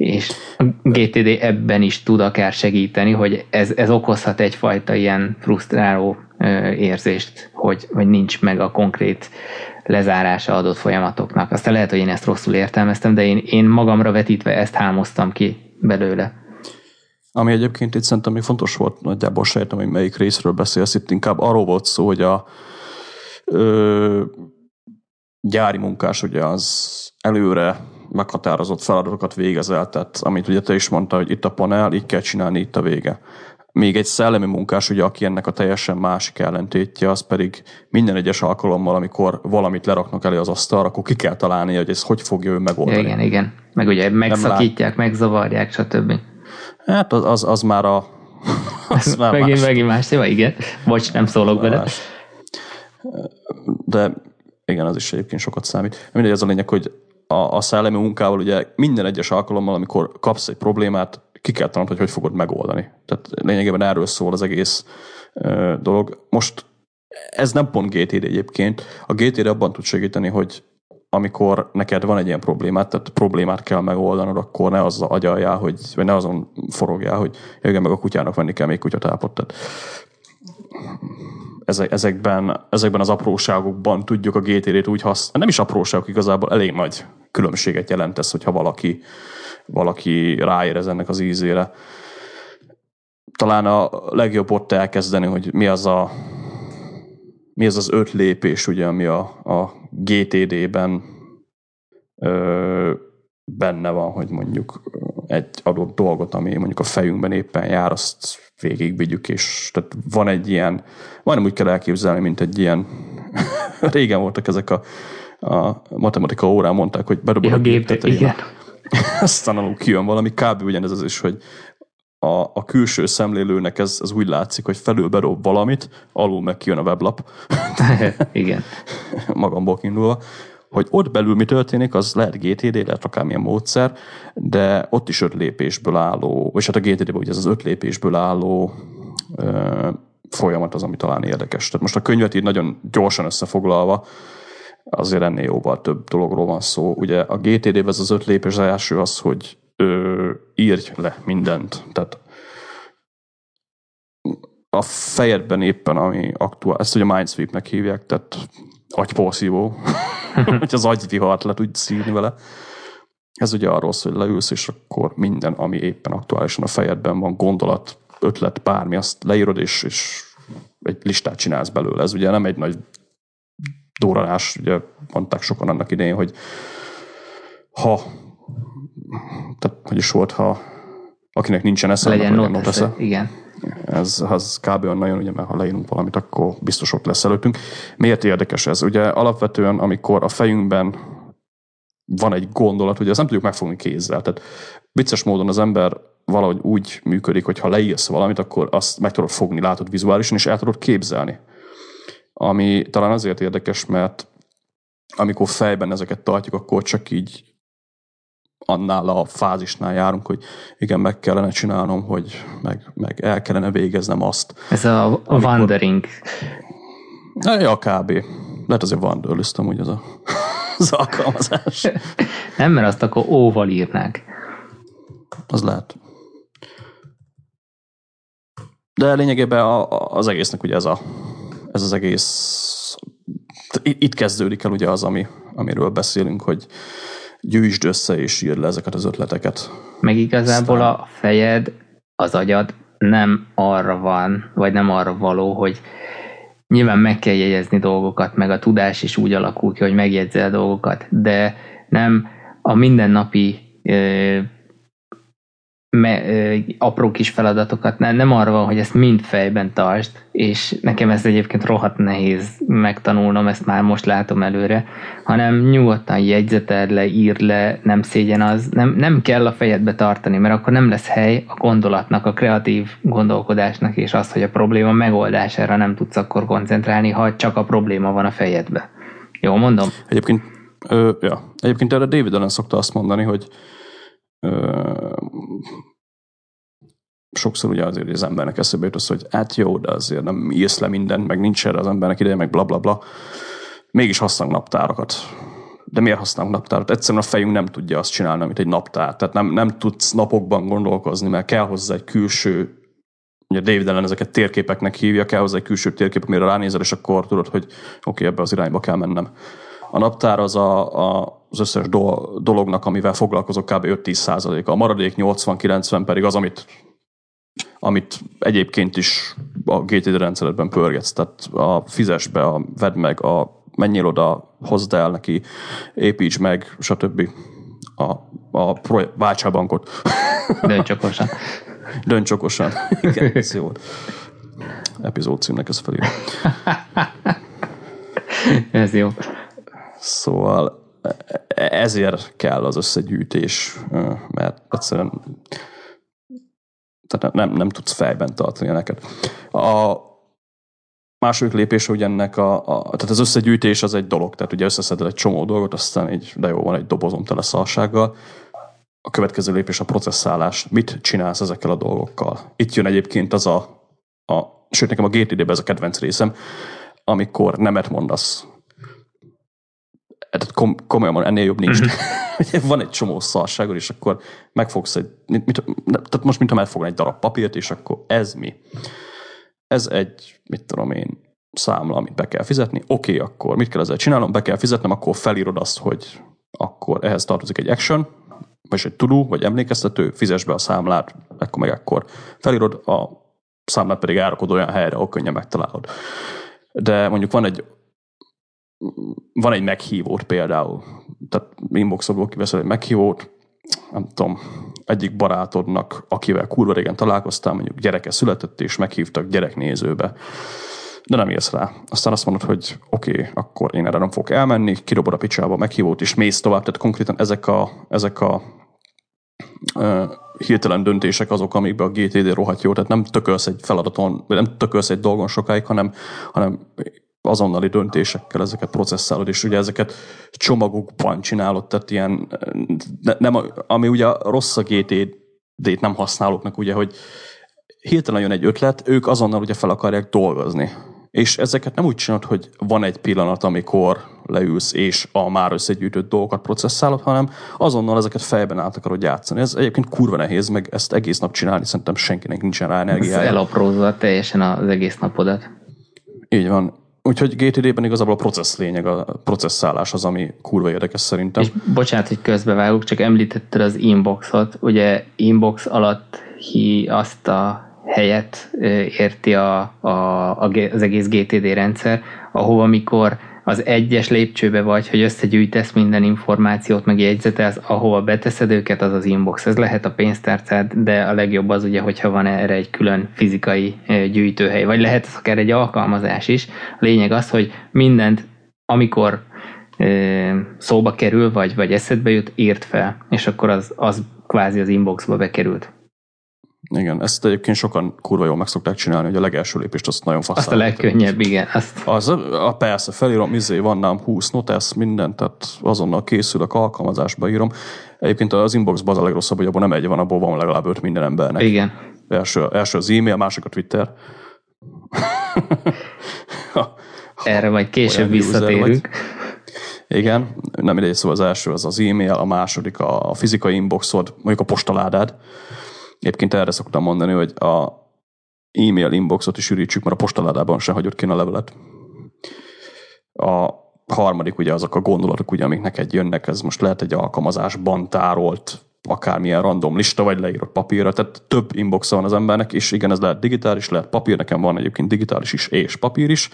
és a GTD ebben is tud akár segíteni, hogy ez, ez okozhat egyfajta ilyen frusztráló érzést, hogy, hogy nincs meg a konkrét lezárása adott folyamatoknak. Aztán lehet, hogy én ezt rosszul értelmeztem, de én, én magamra vetítve ezt hámoztam ki belőle. Ami egyébként itt szerintem még fontos volt, nagyjából sejtem, hogy melyik részről beszélsz, itt inkább arról volt szó, hogy a ö, gyári munkás ugye az előre meghatározott feladatokat végezel, tehát amit ugye te is mondta, hogy itt a panel, így kell csinálni, itt a vége. Még egy szellemi munkás, ugye, aki ennek a teljesen másik ellentétje, az pedig minden egyes alkalommal, amikor valamit leraknak elő az asztalra, akkor ki kell találni, hogy ez hogy fogja ő megoldani. Igen, igen. Meg ugye megszakítják, megzavarják, stb. Hát az, az, az már a... Az már megint, más. megint más téma, igen. Bocs, nem szólok bele. De igen, az is egyébként sokat számít. Mindegy, az a lényeg, hogy a, a szellemi munkával ugye minden egyes alkalommal, amikor kapsz egy problémát, ki kell tanulni, hogy hogy fogod megoldani. Tehát lényegében erről szól az egész ö, dolog. Most ez nem pont GTD egyébként. A GTD abban tud segíteni, hogy amikor neked van egy ilyen problémát, tehát problémát kell megoldanod, akkor ne az agyaljál, hogy, vagy ne azon forogjál, hogy igen, meg a kutyának venni kell még kutyatápot. Tehát ezekben, ezekben az apróságokban tudjuk a GTD-t úgy használni. Nem is apróságok igazából, elég nagy különbséget jelent ez, hogyha valaki, valaki ráérez ennek az ízére. Talán a legjobb ott elkezdeni, hogy mi az a mi az az öt lépés, ugye, ami a, a GTD-ben ö, benne van, hogy mondjuk egy adott dolgot, ami mondjuk a fejünkben éppen jár, azt végigvigyük, és tehát van egy ilyen, majdnem úgy kell elképzelni, mint egy ilyen, régen voltak ezek a, a matematika órán mondták, hogy bedobod ja, a gép tetején. Aztán alul kijön valami, kb. ugyanez az is, hogy a, a külső szemlélőnek ez, ez úgy látszik, hogy felül bedob valamit, alul meg kijön a weblap. Igen. Magamból kiindulva. Hogy ott belül mi történik, az lehet GTD, lehet akármilyen módszer, de ott is öt lépésből álló, és hát a GTD-ben ugye ez az öt lépésből álló ö, folyamat az, ami talán érdekes. Tehát most a könyvet így nagyon gyorsan összefoglalva, azért ennél jóval több dologról van szó. Ugye a GTD-ben ez az öt lépés az első az, hogy ö, írj le mindent. Tehát a fejedben éppen, ami aktuál, ezt ugye Mindsweep-nek hívják, tehát agyporszívó, hogy az agyvihart le tudj szívni vele. Ez ugye arról szól, hogy leülsz, és akkor minden, ami éppen aktuálisan a fejedben van, gondolat, ötlet, bármi, azt leírod, és, és egy listát csinálsz belőle. Ez ugye nem egy nagy durranás, ugye mondták sokan annak idején, hogy ha tehát hogy is volt, ha akinek nincsen esze, legyen not esze. Igen. Ez, az kb. nagyon, ugye, mert ha leírunk valamit, akkor biztos ott lesz előttünk. Miért érdekes ez? Ugye alapvetően, amikor a fejünkben van egy gondolat, ugye ezt nem tudjuk megfogni kézzel. Tehát vicces módon az ember valahogy úgy működik, hogy ha leírsz valamit, akkor azt meg tudod fogni, látod vizuálisan, és el tudod képzelni. Ami talán azért érdekes, mert amikor fejben ezeket tartjuk, akkor csak így annál a fázisnál járunk, hogy igen, meg kellene csinálnom, hogy meg, meg el kellene végeznem azt. Ez a, a amikor... wandering. Ja, kb. Lehet azért wanderlöztem, hogy az a, az alkalmazás. Nem, mert azt akkor óval írnák. Az lehet. De lényegében az egésznek ugye ez, a, ez az egész itt kezdődik el ugye az, ami, amiről beszélünk, hogy gyűjtsd össze és írd le ezeket az ötleteket. Meg igazából Aztán... a fejed, az agyad nem arra van, vagy nem arra való, hogy nyilván meg kell jegyezni dolgokat, meg a tudás is úgy alakul ki, hogy megjegyzel dolgokat, de nem a mindennapi me, ö, apró kis feladatokat, nem, nem arra van, hogy ezt mind fejben tartsd, és nekem ez egyébként rohadt nehéz megtanulnom, ezt már most látom előre, hanem nyugodtan jegyzeted le, ír le, nem szégyen az, nem, nem kell a fejedbe tartani, mert akkor nem lesz hely a gondolatnak, a kreatív gondolkodásnak, és az, hogy a probléma megoldására nem tudsz akkor koncentrálni, ha csak a probléma van a fejedbe. Jó mondom? Egyébként, ö, ja. Egyébként erre David Allen szokta azt mondani, hogy sokszor ugye azért az embernek eszébe jut az, hogy hát jó, de azért nem írsz le mindent, meg nincs erre az embernek ideje, meg bla bla bla. Mégis használunk naptárakat. De miért használunk naptárat? Egyszerűen a fejünk nem tudja azt csinálni, amit egy naptár. Tehát nem, nem tudsz napokban gondolkozni, mert kell hozzá egy külső ugye David ellen ezeket térképeknek hívja, kell hozzá egy külső térkép, amire ránézel, és akkor tudod, hogy oké, okay, ebbe az irányba kell mennem. A naptár az a, a, az összes do, dolognak, amivel foglalkozok, kb. 5-10 százaléka. A maradék 80-90 pedig az, amit, amit egyébként is a GTD rendszeredben pörgetsz. Tehát a fizes be, a vedd meg, a menjél oda, hozd el neki, építs meg, stb. A, a projekt, bankot. Dönts okosan. Dönts okosan. Igen, ez jó. Epizód címnek ez felül. ez jó. Szóval ezért kell az összegyűjtés, mert egyszerűen tehát nem, nem tudsz fejben tartani neked. A második lépés, hogy ennek a, a, tehát az összegyűjtés az egy dolog, tehát ugye összeszeded egy csomó dolgot, aztán így, de jó, van egy dobozom tele szalsággal. A következő lépés a processzálás. Mit csinálsz ezekkel a dolgokkal? Itt jön egyébként az a, a sőt nekem a GTD-ben ez a kedvenc részem, amikor nemet mondasz tehát kom, komolyan ennél jobb nincs. Uh-huh. van egy csomó szarságod, és akkor megfogsz egy, mit, mit, tehát most mintha megfogna egy darab papírt, és akkor ez mi? Ez egy, mit tudom én, számla, amit be kell fizetni. Oké, okay, akkor mit kell ezzel csinálnom? Be kell fizetnem, akkor felírod azt, hogy akkor ehhez tartozik egy action, vagy egy tudó, vagy emlékeztető, fizes be a számlát, akkor meg akkor felírod, a számlát pedig elrakod olyan helyre, ahol könnyen megtalálod. De mondjuk van egy van egy meghívót például, tehát inboxokból kiveszel egy meghívót, nem tudom, egyik barátodnak, akivel kurva régen találkoztál, mondjuk gyereke született, és meghívtak gyereknézőbe, de nem érsz rá. Aztán azt mondod, hogy oké, okay, akkor én erre nem fogok elmenni, kirobod a picsába a meghívót, és mész tovább. Tehát konkrétan ezek a, ezek a uh, hirtelen döntések azok, amikben a GTD rohadt jó, tehát nem tökölsz egy feladaton, vagy nem tökölsz egy dolgon sokáig, hanem, hanem azonnali döntésekkel ezeket processzálod, és ugye ezeket csomagokban csinálod, tehát ilyen, nem, ami ugye rossz a GTD-t nem használóknak, ugye, hogy hirtelen jön egy ötlet, ők azonnal ugye fel akarják dolgozni. És ezeket nem úgy csinálod, hogy van egy pillanat, amikor leülsz és a már összegyűjtött dolgokat processzálod, hanem azonnal ezeket fejben át akarod játszani. Ez egyébként kurva nehéz, meg ezt egész nap csinálni, szerintem senkinek nincsen rá energiája. Ez elaprózva teljesen az egész napodat. Így van. Úgyhogy GTD-ben igazából a processz lényeg, a processzálás az, ami kurva érdekes szerintem. És bocsánat, hogy közbevágok, csak említetted az inboxot. Ugye inbox alatt hi azt a helyet érti a, a, az egész GTD rendszer, ahova mikor az egyes lépcsőbe vagy, hogy összegyűjtesz minden információt, meg jegyzetelsz, ahova beteszed őket, az az inbox. Ez lehet a pénztárcád, de a legjobb az ugye, hogyha van erre egy külön fizikai gyűjtőhely, vagy lehet ez akár egy alkalmazás is. A lényeg az, hogy mindent, amikor szóba kerül, vagy, vagy eszedbe jut, írt fel, és akkor az, az kvázi az inboxba bekerült. Igen, ezt egyébként sokan kurva jól meg szokták csinálni, hogy a legelső lépést azt nagyon faszál. Azt a legkönnyebb, igen. Azt... Az, a, persze, felírom, izé, van nem 20 notesz, mindent, tehát azonnal készülök, alkalmazásba írom. Egyébként az inboxban az a legrosszabb, hogy abban nem egy van, abból van legalább öt minden embernek. Igen. Első, első az e-mail, másik a Twitter. Erre majd később visszatérünk. Igen, nem idej, szóval az első az az e-mail, a második a fizikai inboxod, mondjuk a postaládád, Egyébként erre szoktam mondani, hogy a e-mail inboxot is ürítsük, mert a postaládában sem hagyott ki a levelet. A harmadik ugye azok a gondolatok, ugye, amik neked jönnek, ez most lehet egy alkalmazásban tárolt akármilyen random lista, vagy leírott papírra, tehát több inbox van az embernek, és igen, ez lehet digitális, lehet papír, nekem van egyébként digitális is, és papír is,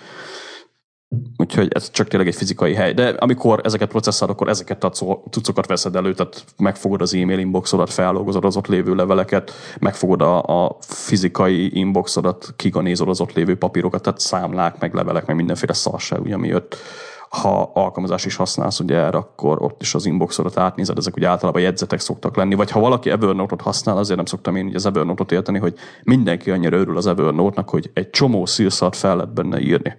Úgyhogy ez csak tényleg egy fizikai hely. De amikor ezeket processzálod, akkor ezeket a cuccokat veszed elő, tehát megfogod az e-mail inboxodat, feldolgozod az ott lévő leveleket, megfogod a, a fizikai inboxodat, kiganézod az ott lévő papírokat, tehát számlák, meg levelek, meg mindenféle szarság, ugye, ami jött. Ha alkalmazás is használsz ugye erre, akkor ott is az inboxodat átnézed, ezek ugye általában jegyzetek szoktak lenni, vagy ha valaki Evernote-ot használ, azért nem szoktam én az Evernote-ot érteni, hogy mindenki annyira örül az Evernote-nak, hogy egy csomó szírszart fel lehet benne írni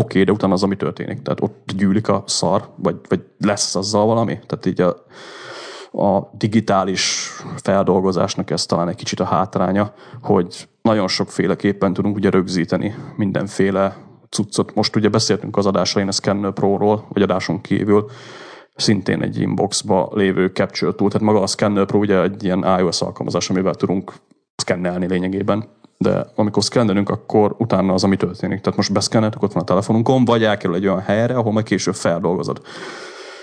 Oké, okay, de utána az, ami történik. Tehát ott gyűlik a szar, vagy, vagy lesz azzal valami. Tehát így a, a digitális feldolgozásnak ez talán egy kicsit a hátránya, hogy nagyon sokféleképpen tudunk ugye rögzíteni mindenféle cuccot. Most ugye beszéltünk az adásain a Scanner Pro-ról, vagy adáson kívül, szintén egy inboxba lévő capture tool, tehát maga a Scanner Pro ugye egy ilyen iOS alkalmazás, amivel tudunk szkennelni lényegében de amikor szkennelünk, akkor utána az, ami történik. Tehát most beszkenneltük, ott van a telefonunkon, vagy elkerül egy olyan helyre, ahol majd később feldolgozod.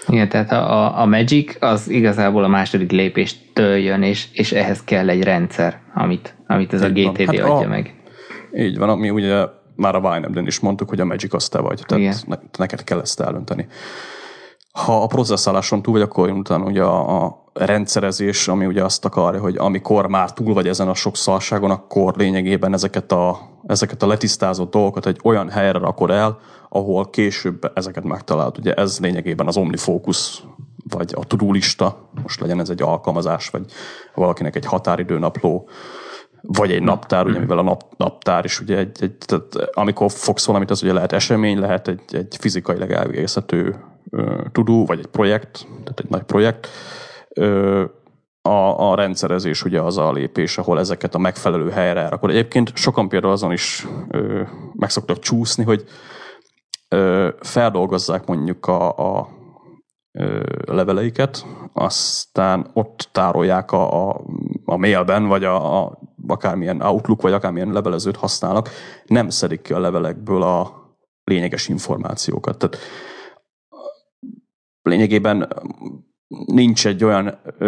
Igen, tehát a, a Magic az igazából a második lépéstől jön, és, és ehhez kell egy rendszer, amit, amit ez így a GTD hát adja a, meg. Így van, ami ugye már a Winebden is mondtuk, hogy a Magic az te vagy, tehát Igen. Ne, neked kell ezt eldönteni. Ha a processzáláson túl vagy, akkor jön utána ugye a, a rendszerezés, ami ugye azt akarja, hogy amikor már túl vagy ezen a sok szalságon, akkor lényegében ezeket a, ezeket a letisztázott dolgokat egy olyan helyre rakod el, ahol később ezeket megtalálod. Ugye ez lényegében az OmniFocus, vagy a tudulista, most legyen ez egy alkalmazás, vagy valakinek egy határidőnapló, vagy egy naptár, ugye, mivel a nap, naptár is ugye egy, egy tehát amikor fogsz valamit, az ugye lehet esemény, lehet egy, egy fizikailag elvégezhető tudó, vagy egy projekt, tehát egy nagy projekt. A, a rendszerezés ugye az a lépés, ahol ezeket a megfelelő helyre Akkor Egyébként sokan például azon is ö, meg szoktak csúszni, hogy feldolgozzák mondjuk a, a leveleiket, aztán ott tárolják a, a, a mailben, vagy a, a akármilyen Outlook, vagy akármilyen levelezőt használnak, nem szedik ki a levelekből a lényeges információkat. Tehát lényegében nincs egy olyan, ö,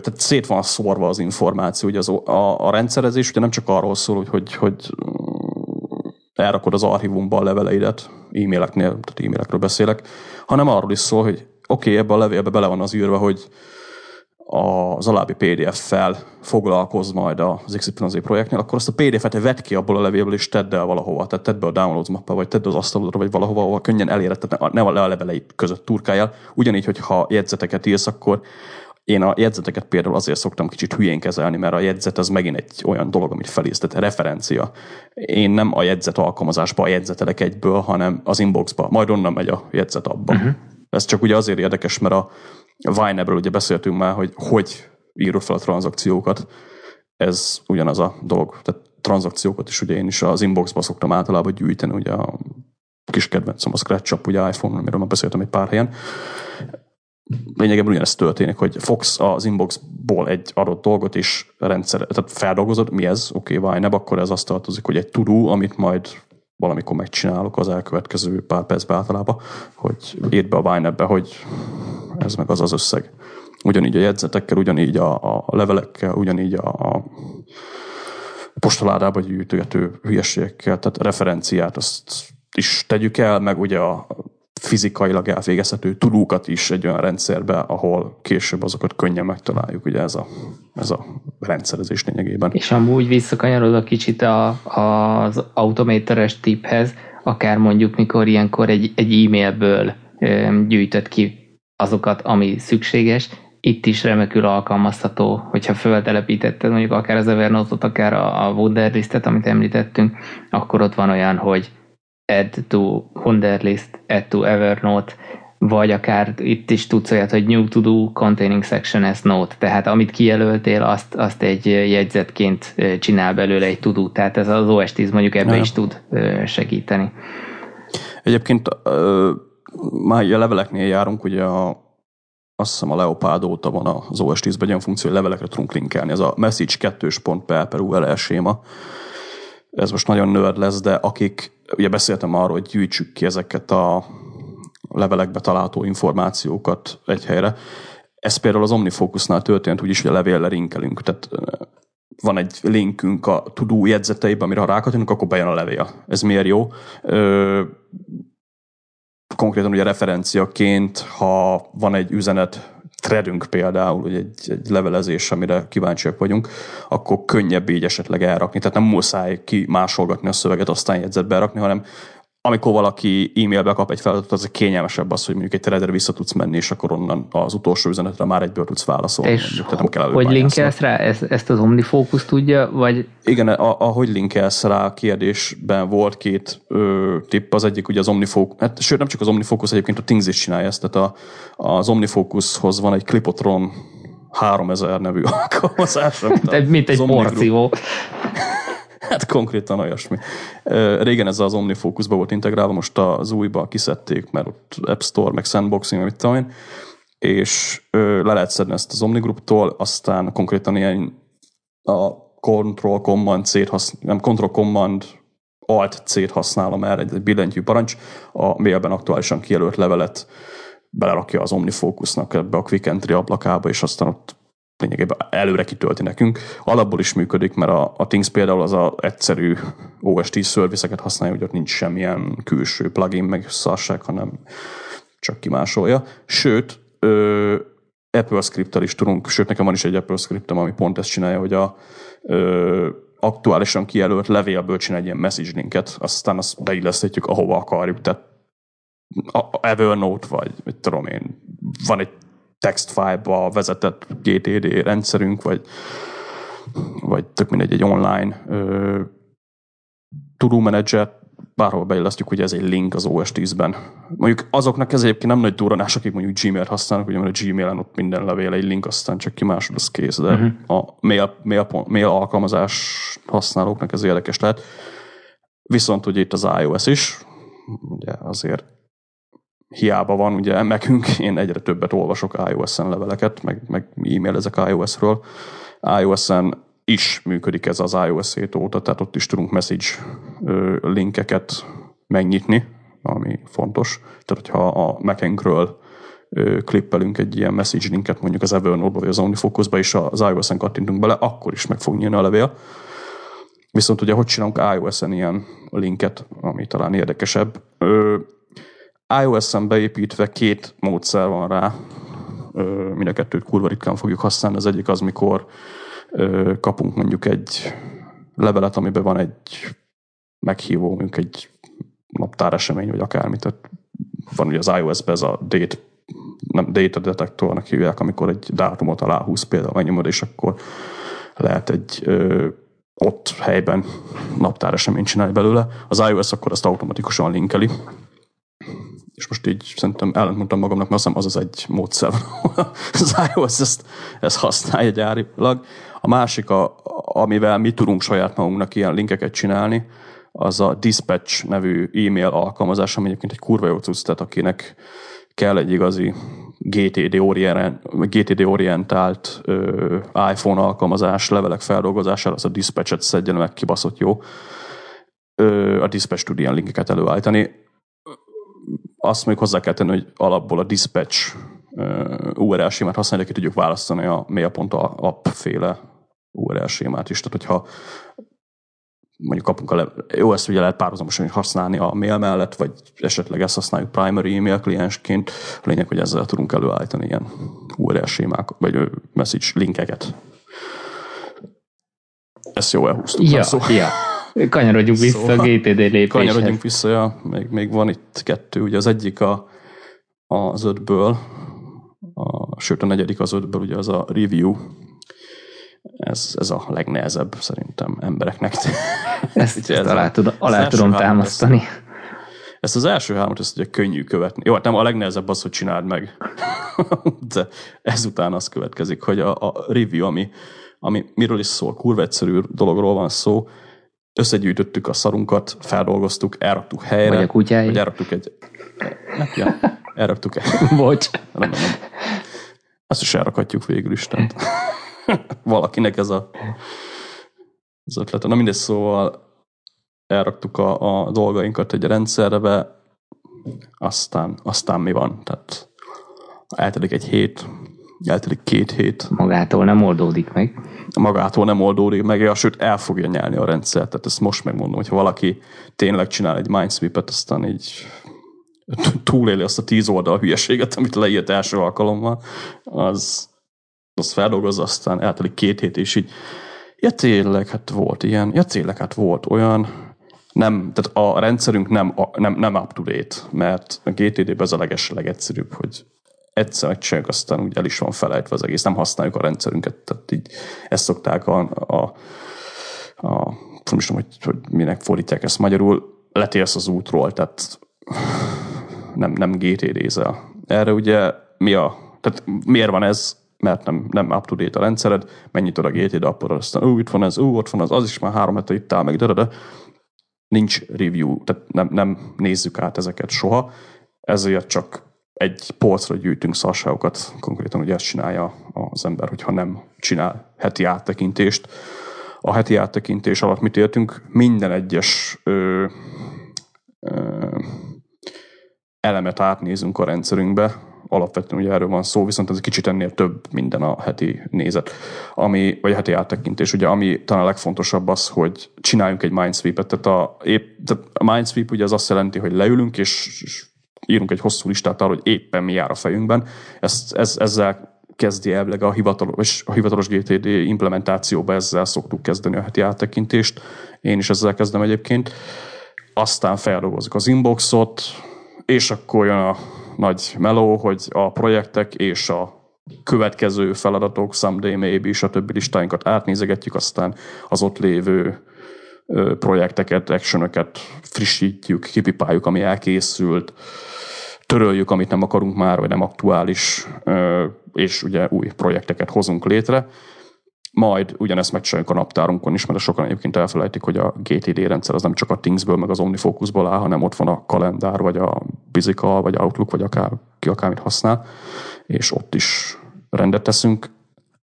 tehát szét van szórva az információ, hogy az, a, a rendszerezés ugye nem csak arról szól, hogy, hogy, hogy elrakod az archívumba a leveleidet, e-maileknél, tehát e-mailekről beszélek, hanem arról is szól, hogy oké, okay, ebbe a levélbe bele van az írva, hogy az alábbi PDF-fel foglalkoz majd az XYZ projektnél, akkor azt a PDF-et vedd ki abból a levélből, és tedd el valahova. Tehát tedd be a downloads mappá, vagy tedd az asztalodra, vagy valahova, ahol könnyen elérhet, tehát ne a leveleit között turkáljál. Ugyanígy, hogyha jegyzeteket írsz, akkor én a jegyzeteket például azért szoktam kicsit hülyén kezelni, mert a jegyzet az megint egy olyan dolog, amit felírsz, tehát referencia. Én nem a jegyzet alkalmazásba a jegyzetelek egyből, hanem az inboxba, majd onnan megy a jegyzet abba. Uh-huh. Ez csak ugye azért érdekes, mert a Vine-ből ugye beszéltünk már, hogy hogy írod fel a tranzakciókat. Ez ugyanaz a dolog. Tehát tranzakciókat is ugye én is az inboxba szoktam általában gyűjteni, ugye a kis kedvencem a ScratchUp, ugye iPhone, amiről már beszéltem egy pár helyen. Lényegében ugyanezt történik, hogy fogsz az inboxból egy adott dolgot és rendszer, tehát feldolgozod, mi ez, oké, okay, Vine, akkor ez azt tartozik, hogy egy tudó, amit majd valamikor megcsinálok az elkövetkező pár percben általában, hogy írd be a Vine-be, hogy ez meg az az összeg. Ugyanígy a jegyzetekkel, ugyanígy a, a levelekkel, ugyanígy a, a postaládába gyűjtögető hülyeségekkel, tehát referenciát azt is tegyük el, meg ugye a fizikailag elvégezhető tudókat is egy olyan rendszerbe, ahol később azokat könnyen megtaláljuk, ugye ez a, ez a rendszerezés lényegében. És amúgy visszakanyarodok kicsit a, az automateres tiphez, akár mondjuk mikor ilyenkor egy, egy e-mailből gyűjtött ki azokat, ami szükséges, itt is remekül alkalmazható, hogyha föltelepítetted mondjuk akár az Evernote-ot, akár a, a Wunderlistet, amit említettünk, akkor ott van olyan, hogy add to Wunderlist, add to Evernote, vagy akár itt is tudsz olyat, hogy new to do containing section as note, tehát amit kijelöltél, azt, azt egy jegyzetként csinál belőle egy tudó, tehát ez az OS 10 mondjuk ebbe is tud segíteni. Egyébként már a leveleknél járunk, ugye a, azt hiszem a Leopard óta van az OS 10-ben egy funkció, hogy levelekre tudunk linkelni. Ez a message 2.p per URL séma. Ez most nagyon nerd lesz, de akik, ugye beszéltem arról, hogy gyűjtsük ki ezeket a levelekbe található információkat egy helyre. Ez például az OmniFocusnál történt úgyis, hogy a levélre linkelünk. Tehát van egy linkünk a tudó jegyzeteiben, amire ha rákattunk, akkor bejön a levél. Ez miért jó? Ö, konkrétan ugye referenciaként, ha van egy üzenet threadünk például, hogy egy, egy levelezés, amire kíváncsiak vagyunk, akkor könnyebb így esetleg elrakni. Tehát nem muszáj ki másolgatni a szöveget, aztán jegyzetbe rakni, hanem amikor valaki e-mailbe kap egy feladatot, az kényelmesebb az, hogy mondjuk egy threadre vissza tudsz menni, és akkor onnan az utolsó üzenetre már egyből tudsz válaszolni. És mondjuk, nem kell hogy linkelsz rá? Ezt, ezt az OmniFocus tudja? Vagy... Igen, ahogy linkelsz rá a kérdésben volt két ö, tipp, az egyik ugye az OmniFocus, hát, sőt nem csak az OmniFocus, egyébként a Things is csinálja ezt, tehát a, az OmniFocushoz van egy Clipotron 3000 nevű alkalmazás. Mint egy porció. Hát konkrétan olyasmi. Régen ez az OmniFocusba volt integrálva, most az újba kiszedték, mert ott App Store, meg Sandboxing, mit tudom én, és le lehet szedni ezt az OmniGroup-tól, aztán konkrétan ilyen a Control Command C-t használom, nem Control Command Alt C-t használom erre, egy billentyű parancs, a mailben aktuálisan kijelölt levelet belerakja az OmniFocusnak ebbe a Quick Entry ablakába, és aztán ott lényegében előre kitölti nekünk. Alapból is működik, mert a, a Things például az a egyszerű OS 10 szervizeket használja, hogy ott nincs semmilyen külső plugin meg szarság, hanem csak kimásolja. Sőt, ö, Apple script is tudunk, sőt nekem van is egy Apple scriptem, ami pont ezt csinálja, hogy a ö, aktuálisan kijelölt levélből csinál egy ilyen message linket, aztán azt beilleszthetjük ahova akarjuk, tehát Evernote, vagy mit tudom én, van egy textfile-ba vezetett GTD rendszerünk, vagy, vagy tök mindegy, egy online ö, to-do manager, bárhol beillesztjük, hogy ez egy link az OS 10-ben. Mondjuk azoknak ez egyébként nem nagy duranás, akik mondjuk Gmail-t használnak, ugye mert a Gmail-en ott minden levél egy link, aztán csak kimásod, az kész, de uh-huh. a mail, mail, mail alkalmazás használóknak ez érdekes lehet. Viszont ugye itt az iOS is, ugye azért hiába van, ugye nekünk, én egyre többet olvasok iOS-en leveleket, meg, meg e-mailezek iOS-ről. iOS-en is működik ez az iOS 7 óta, tehát ott is tudunk message linkeket megnyitni, ami fontos. Tehát, hogyha a Mac-enkről klippelünk egy ilyen message linket mondjuk az Evernote-ba vagy az OmniFocus-ba, és az iOS-en kattintunk bele, akkor is meg fog nyílni a levél. Viszont ugye hogy csinálunk iOS-en ilyen linket, ami talán érdekesebb. iOS-en beépítve két módszer van rá, mind a kettőt kurva ritkán fogjuk használni. Az egyik az, mikor kapunk mondjuk egy levelet, amiben van egy meghívó, mondjuk egy naptáresemény, vagy akármi. Tehát van ugye az iOS-ben ez a date, nem data detektornak hívják, amikor egy dátumot aláhúz például megnyomod, és akkor lehet egy ö, ott helyben naptáreseményt csinálni belőle. Az iOS akkor azt automatikusan linkeli, és most így szerintem ellentmondtam magamnak, mert azt hiszem az az egy módszer, az iOS ezt, ezt használja gyárilag. A másik, a, amivel mi tudunk saját magunknak ilyen linkeket csinálni, az a Dispatch nevű e-mail alkalmazás, ami egyébként egy kurva jó cucc, tehát akinek kell egy igazi GTD, orient, GTD orientált ö, iPhone alkalmazás levelek feldolgozására, az a Dispatch-et szedjen meg, kibaszott jó. Ö, a Dispatch tud ilyen linkeket előállítani azt még hozzá kell tenni, hogy alapból a dispatch URL sémát használni, ki tudjuk választani a mail.app féle URL sémát is. Tehát, hogyha mondjuk kapunk a le- jó, ezt ugye lehet párhuzamosan használni a mail mellett, vagy esetleg ezt használjuk primary email kliensként. A lényeg, hogy ezzel tudunk előállítani ilyen URL sémák, vagy message linkeket. Ezt jó elhúztuk. Ja, szó. ja. Kanyarodjunk vissza szóval, a GTD lépéshez. Kanyarodjunk vissza, ja, még, még van itt kettő. Ugye az egyik a, az ötből, a, sőt a negyedik az ötből, ugye az a review. Ez, ez a legnehezebb szerintem embereknek. Ezt, ezt ez alá, tud, alá tudom támasztani. Ezt, ezt az első hármat, ezt ugye könnyű követni. Jó, hát nem a legnehezebb az, hogy csináld meg. De ezután az következik, hogy a, a review, ami, ami miről is szól, kurva egyszerű dologról van szó, összegyűjtöttük a szarunkat, feldolgoztuk, elraktuk helyre. Vagy a kutyái. Vagy elraktuk egy... Ja, elraktuk egy... Bocs. Nem, nem, nem. Azt is elrakhatjuk végül is, tehát valakinek ez a az ötlete. Na mindegy, szóval elraktuk a, a dolgainkat egy rendszerbe, aztán, aztán mi van? Tehát eltelik egy hét, eltelik két hét. Magától nem oldódik meg magától nem oldódik meg, ja, sőt el fogja nyelni a rendszer. Tehát ezt most megmondom, hogyha valaki tényleg csinál egy mindsweep-et, aztán így túléli azt a tíz oldal hülyeséget, amit leírt első alkalommal, az, az feldolgozza, aztán eltelik két hét, és így ja tényleg, hát volt ilyen, ja tényleg, hát volt olyan, nem, tehát a rendszerünk nem, nem, nem up-to-date, mert a GTD-ben ez a leges legegyszerűbb, hogy egyszer megcsináljuk, aztán úgy el is van felejtve az egész, nem használjuk a rendszerünket, tehát így ezt szokták a, a, a nem is tudom, hogy, hogy minek fordítják ezt magyarul, letérsz az útról, tehát nem, nem GTD-zel. Erre ugye mi a, tehát miért van ez, mert nem, nem up-to-date a rendszered, megnyitod a GTD appot, aztán ú, itt van ez, ú, ott van az, az is már három hete itt áll, meg de, de, nincs review, tehát nem, nem nézzük át ezeket soha, ezért csak egy polcra gyűjtünk szarságokat, konkrétan ugye ezt csinálja az ember, hogyha nem csinál heti áttekintést. a heti áttekintés alatt mit értünk, minden egyes ö, ö, elemet átnézünk a rendszerünkbe, alapvetően ugye erről van szó, viszont ez kicsit ennél több minden a heti nézet, ami, vagy a heti áttekintés. Ugye ami talán a legfontosabb az, hogy csináljunk egy mindsweep-et. Tehát a, épp, tehát a mindsweep ugye az azt jelenti, hogy leülünk és írunk egy hosszú listát arról, hogy éppen mi jár a fejünkben. Ezt, ez, ezzel kezdi elvileg a hivatalos, a hivatalos GTD implementációba ezzel szoktuk kezdeni a heti áttekintést. Én is ezzel kezdem egyébként. Aztán feldolgozik az inboxot, és akkor jön a nagy meló, hogy a projektek és a következő feladatok, someday maybe, többi listáinkat átnézegetjük, aztán az ott lévő projekteket, actionöket frissítjük, kipipáljuk, ami elkészült, töröljük, amit nem akarunk már, vagy nem aktuális, és ugye új projekteket hozunk létre. Majd ugyanezt megcsináljuk a naptárunkon is, mert sokan egyébként elfelejtik, hogy a GTD rendszer az nem csak a Thingsből, meg az OmniFocusból áll, hanem ott van a kalendár, vagy a Bizical, vagy Outlook, vagy akár, ki akármit használ, és ott is rendet teszünk.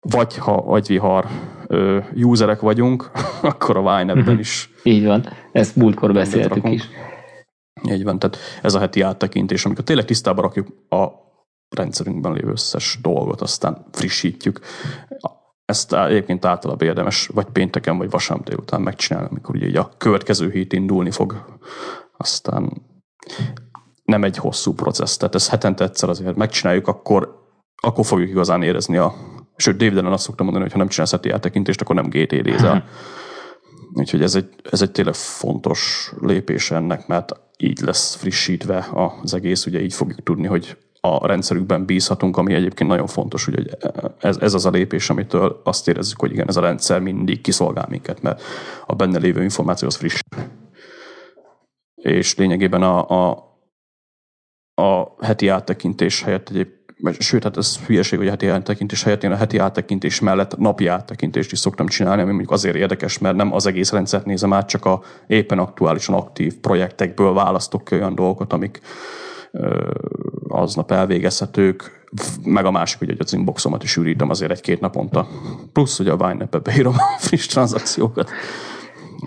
Vagy ha agyvihar ö, userek vagyunk, akkor a Wine ben is. Így van, ezt múltkor beszéltük is. Így van, tehát ez a heti áttekintés, amikor tényleg tisztába rakjuk a rendszerünkben lévő összes dolgot, aztán frissítjük. Ezt egyébként általában érdemes vagy pénteken, vagy vasárnap délután megcsinálni, amikor ugye a következő hét indulni fog. Aztán nem egy hosszú processz, tehát ezt hetente egyszer azért megcsináljuk, akkor, akkor fogjuk igazán érezni a... Sőt, David Allen azt szoktam mondani, hogy ha nem csinálsz heti áttekintést, akkor nem GTD-zel. Úgyhogy ez egy, ez egy tényleg fontos lépés ennek, mert így lesz frissítve az egész, ugye így fogjuk tudni, hogy a rendszerükben bízhatunk, ami egyébként nagyon fontos, hogy ez, ez az a lépés, amitől azt érezzük, hogy igen, ez a rendszer mindig kiszolgál minket, mert a benne lévő információ az friss. És lényegében a, a, a heti áttekintés helyett egyébként sőt, hát ez hülyeség, hogy a heti áttekintés helyett én a heti áttekintés mellett napi áttekintést is szoktam csinálni, ami mondjuk azért érdekes, mert nem az egész rendszert nézem át, csak a éppen aktuálisan aktív projektekből választok ki olyan dolgokat, amik aznap elvégezhetők, meg a másik, hogy az inboxomat is ürítem azért egy-két naponta. Plusz, hogy a Vine-be beírom a friss tranzakciókat.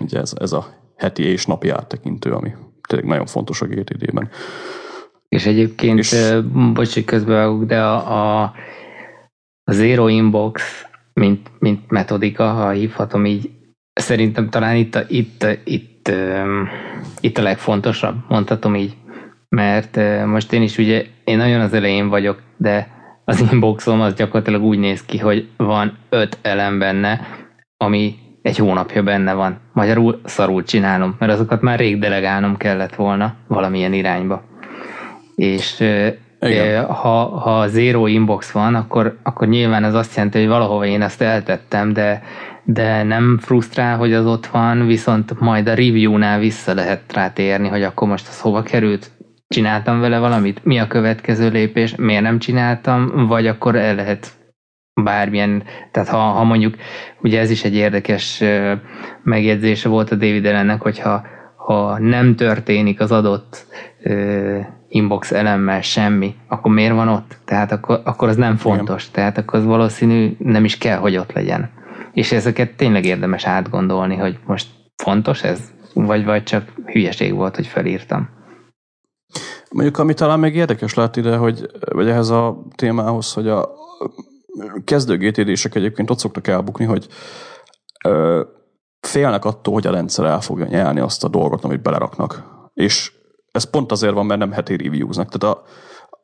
Ugye ez, ez a heti és napi áttekintő, ami tényleg nagyon fontos a GTD-ben. És egyébként, és... bocs, hogy közbevágok, de a, a, Zero Inbox, mint, mint metodika, ha hívhatom így, szerintem talán itt a, itt, itt, itt a legfontosabb, mondhatom így mert most én is ugye, én nagyon az elején vagyok, de az inboxom az gyakorlatilag úgy néz ki, hogy van öt elem benne, ami egy hónapja benne van. Magyarul szarul csinálom, mert azokat már rég delegálnom kellett volna valamilyen irányba. És Igen. ha, ha zero inbox van, akkor, akkor nyilván ez azt jelenti, hogy valahova én ezt eltettem, de, de nem frusztrál, hogy az ott van, viszont majd a review-nál vissza lehet rátérni, hogy akkor most az hova került, csináltam vele valamit, mi a következő lépés, miért nem csináltam, vagy akkor el lehet bármilyen, tehát ha, ha mondjuk, ugye ez is egy érdekes megjegyzése volt a David ellennek, hogyha ha nem történik az adott inbox elemmel semmi, akkor miért van ott? Tehát akkor, akkor az nem fontos, Igen. tehát akkor az valószínű nem is kell, hogy ott legyen. És ezeket tényleg érdemes átgondolni, hogy most fontos ez, vagy, vagy csak hülyeség volt, hogy felírtam. Mondjuk, ami talán még érdekes lát ide, hogy, vagy ehhez a témához, hogy a kezdő GTD-sek egyébként ott szoktak elbukni, hogy ö, félnek attól, hogy a rendszer el fogja nyelni azt a dolgot, amit beleraknak. És ez pont azért van, mert nem heti reviewznak. Tehát a,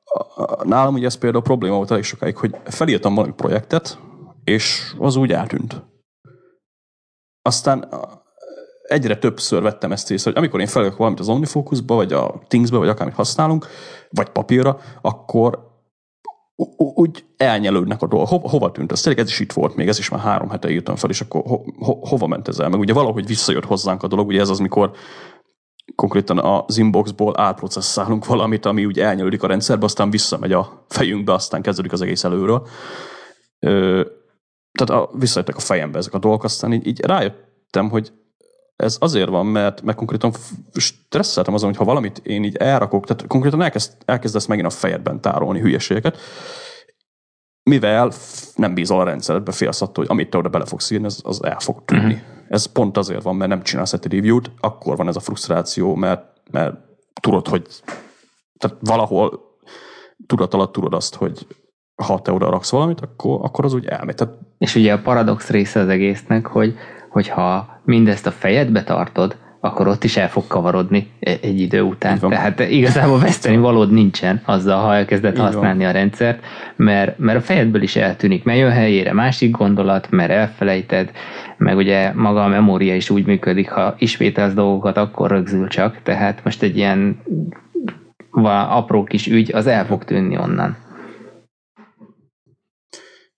a, a, nálam ugye ez például probléma volt elég sokáig, hogy felírtam valami projektet, és az úgy eltűnt. Aztán egyre többször vettem ezt észre, hogy amikor én felülök valamit az OmniFocusba, vagy a Thingsbe, vagy akármit használunk, vagy papírra, akkor úgy elnyelődnek a dolgok. Ho- hova tűnt ez? Tényleg ez is itt volt még, ez is már három hete írtam fel, és akkor ho- ho- hova ment ez el? Meg ugye valahogy visszajött hozzánk a dolog, ugye ez az, mikor konkrétan az inboxból átprocesszálunk valamit, ami úgy elnyelődik a rendszerbe, aztán visszamegy a fejünkbe, aztán kezdődik az egész előről. Ö, tehát a, visszajöttek a fejembe ezek a dolgok, aztán így, így rájöttem, hogy ez azért van, mert, mert konkrétan stresszeltem azon, hogy ha valamit én így elrakok, tehát konkrétan elkezd, elkezdesz megint a fejedben tárolni hülyeségeket, mivel nem bízol a rendszeredbe, félsz attól, hogy amit te oda bele fogsz írni, az, az el fog tűnni. Uh-huh. Ez pont azért van, mert nem csinálsz egy review-t, akkor van ez a frusztráció, mert, mert tudod, hogy tehát valahol tudat alatt tudod azt, hogy ha te oda raksz valamit, akkor, akkor az úgy elmegy. Tehát... És ugye a paradox része az egésznek, hogy hogyha mindezt a fejedbe tartod, akkor ott is el fog kavarodni e- egy idő után. Tehát igazából veszteni valód nincsen azzal, ha elkezded Így használni van. a rendszert, mert, mert a fejedből is eltűnik, mert jön helyére másik gondolat, mert elfelejted, meg ugye maga a memória is úgy működik, ha ismételsz dolgokat, akkor rögzül csak, tehát most egy ilyen apró kis ügy, az el fog tűnni onnan.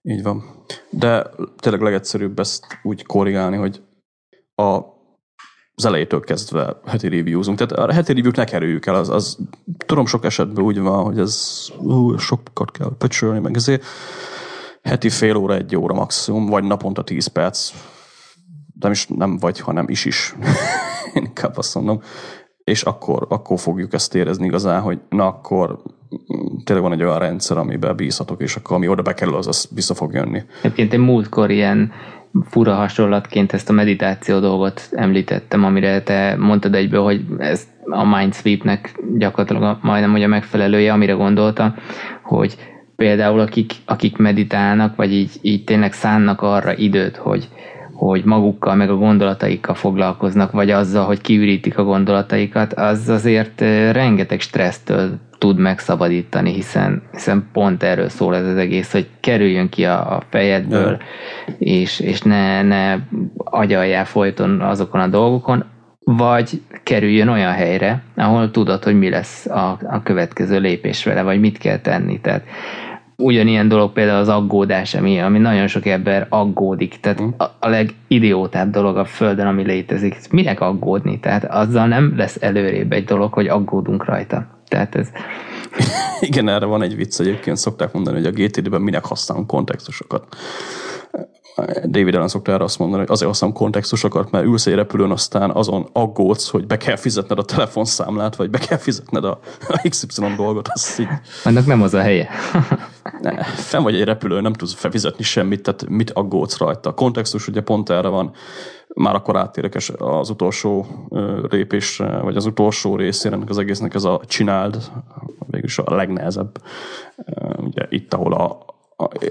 Így van. De tényleg legegyszerűbb ezt úgy korrigálni, hogy a az elejétől kezdve heti reviewzunk. Tehát a heti review-t ne kerüljük el, az, az tudom sok esetben úgy van, hogy ez ú, sokat kell pöcsölni, meg ezért heti fél óra, egy óra maximum, vagy naponta tíz perc, nem is nem vagy, hanem is is. Én inkább azt mondom. És akkor, akkor fogjuk ezt érezni igazán, hogy na akkor tényleg van egy olyan rendszer, amiben bízhatok, és akkor ami oda bekerül, az, az vissza fog jönni. Egyébként én múltkor ilyen fura hasonlatként ezt a meditáció dolgot említettem, amire te mondtad egyből, hogy ez a Mindsweepnek gyakorlatilag majdnem hogy a megfelelője, amire gondoltam, hogy például akik, akik meditálnak, vagy így, így tényleg szánnak arra időt, hogy, hogy magukkal, meg a gondolataikkal foglalkoznak, vagy azzal, hogy kiürítik a gondolataikat, az azért rengeteg stressztől tud megszabadítani, hiszen, hiszen pont erről szól ez az egész, hogy kerüljön ki a, a fejedből, és, és ne, ne agyaljál folyton azokon a dolgokon, vagy kerüljön olyan helyre, ahol tudod, hogy mi lesz a, a következő lépés vele, vagy mit kell tenni. Tehát ugyanilyen dolog például az aggódás, ami, ami nagyon sok ember aggódik. Tehát mm. a, a legidiótább dolog a Földön, ami létezik. Minek aggódni? Tehát azzal nem lesz előrébb egy dolog, hogy aggódunk rajta. Tehát ez... Igen, erre van egy vicc egyébként, szokták mondani, hogy a GTD-ben minek használunk kontextusokat. David Allen szokta erre azt mondani, hogy azért használom kontextusokat, mert ülsz egy repülőn, aztán azon aggódsz, hogy be kell fizetned a telefonszámlát, vagy be kell fizetned a, a XY dolgot. Az így... Annak nem az a helye. ne, fenn vagy egy repülő, nem tudsz felfizetni semmit, tehát mit aggódsz rajta. A kontextus ugye pont erre van már akkor áttérek az utolsó lépésre, vagy az utolsó részére ennek az egésznek ez a csináld, végülis a legnehezebb. Ugye itt, ahol a,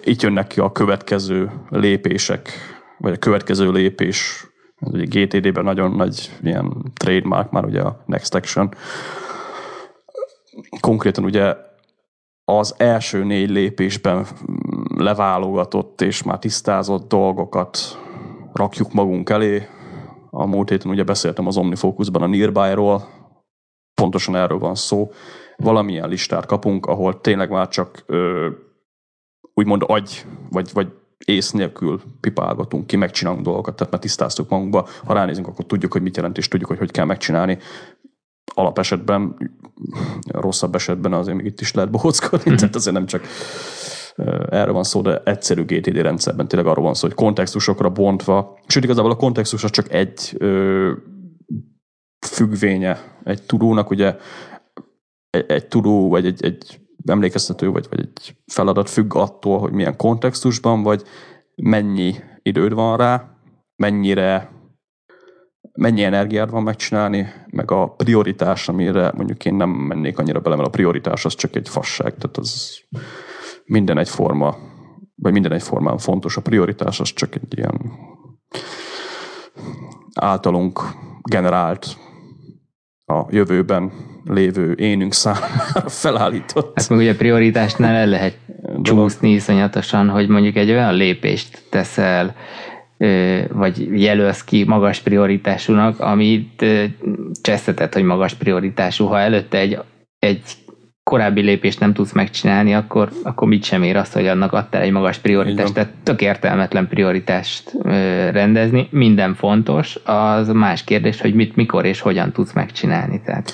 itt jönnek ki a következő lépések, vagy a következő lépés, ugye GTD-ben nagyon nagy ilyen trademark már ugye a Next Action. Konkrétan ugye az első négy lépésben leválogatott és már tisztázott dolgokat rakjuk magunk elé. A múlt héten ugye beszéltem az Omnifocusban a Nearby-ról, pontosan erről van szó. Valamilyen listát kapunk, ahol tényleg már csak ö, úgymond agy, vagy, vagy ész nélkül pipálgatunk ki, megcsinálunk dolgokat, tehát már tisztáztuk magunkba. Ha ránézünk, akkor tudjuk, hogy mit jelent, és tudjuk, hogy hogy kell megcsinálni. Alapesetben, rosszabb esetben azért még itt is lehet bohockodni, mm-hmm. tehát azért nem csak erről van szó, de egyszerű GTD rendszerben tényleg arról van szó, hogy kontextusokra bontva, sőt igazából a kontextus az csak egy ö, függvénye egy tudónak, ugye egy, egy tudó, vagy egy, egy emlékeztető, vagy, vagy egy feladat függ attól, hogy milyen kontextusban vagy, mennyi időd van rá, mennyire mennyi energiád van megcsinálni, meg a prioritás, amire mondjuk én nem mennék annyira bele, mert a prioritás az csak egy fasság, tehát az minden egyforma, vagy minden egyformán fontos. A prioritás az csak egy ilyen általunk generált a jövőben lévő énünk számára felállított. Hát meg ugye a prioritásnál el lehet csúszni iszonyatosan, hogy mondjuk egy olyan lépést teszel, vagy jelölsz ki magas prioritásúnak, amit csesztetett, hogy magas prioritású, ha előtte egy, egy korábbi lépést nem tudsz megcsinálni, akkor, akkor mit sem ér azt, hogy annak adtál egy magas prioritást. Tehát tök értelmetlen prioritást ö, rendezni. Minden fontos, az más kérdés, hogy mit, mikor és hogyan tudsz megcsinálni. Tehát.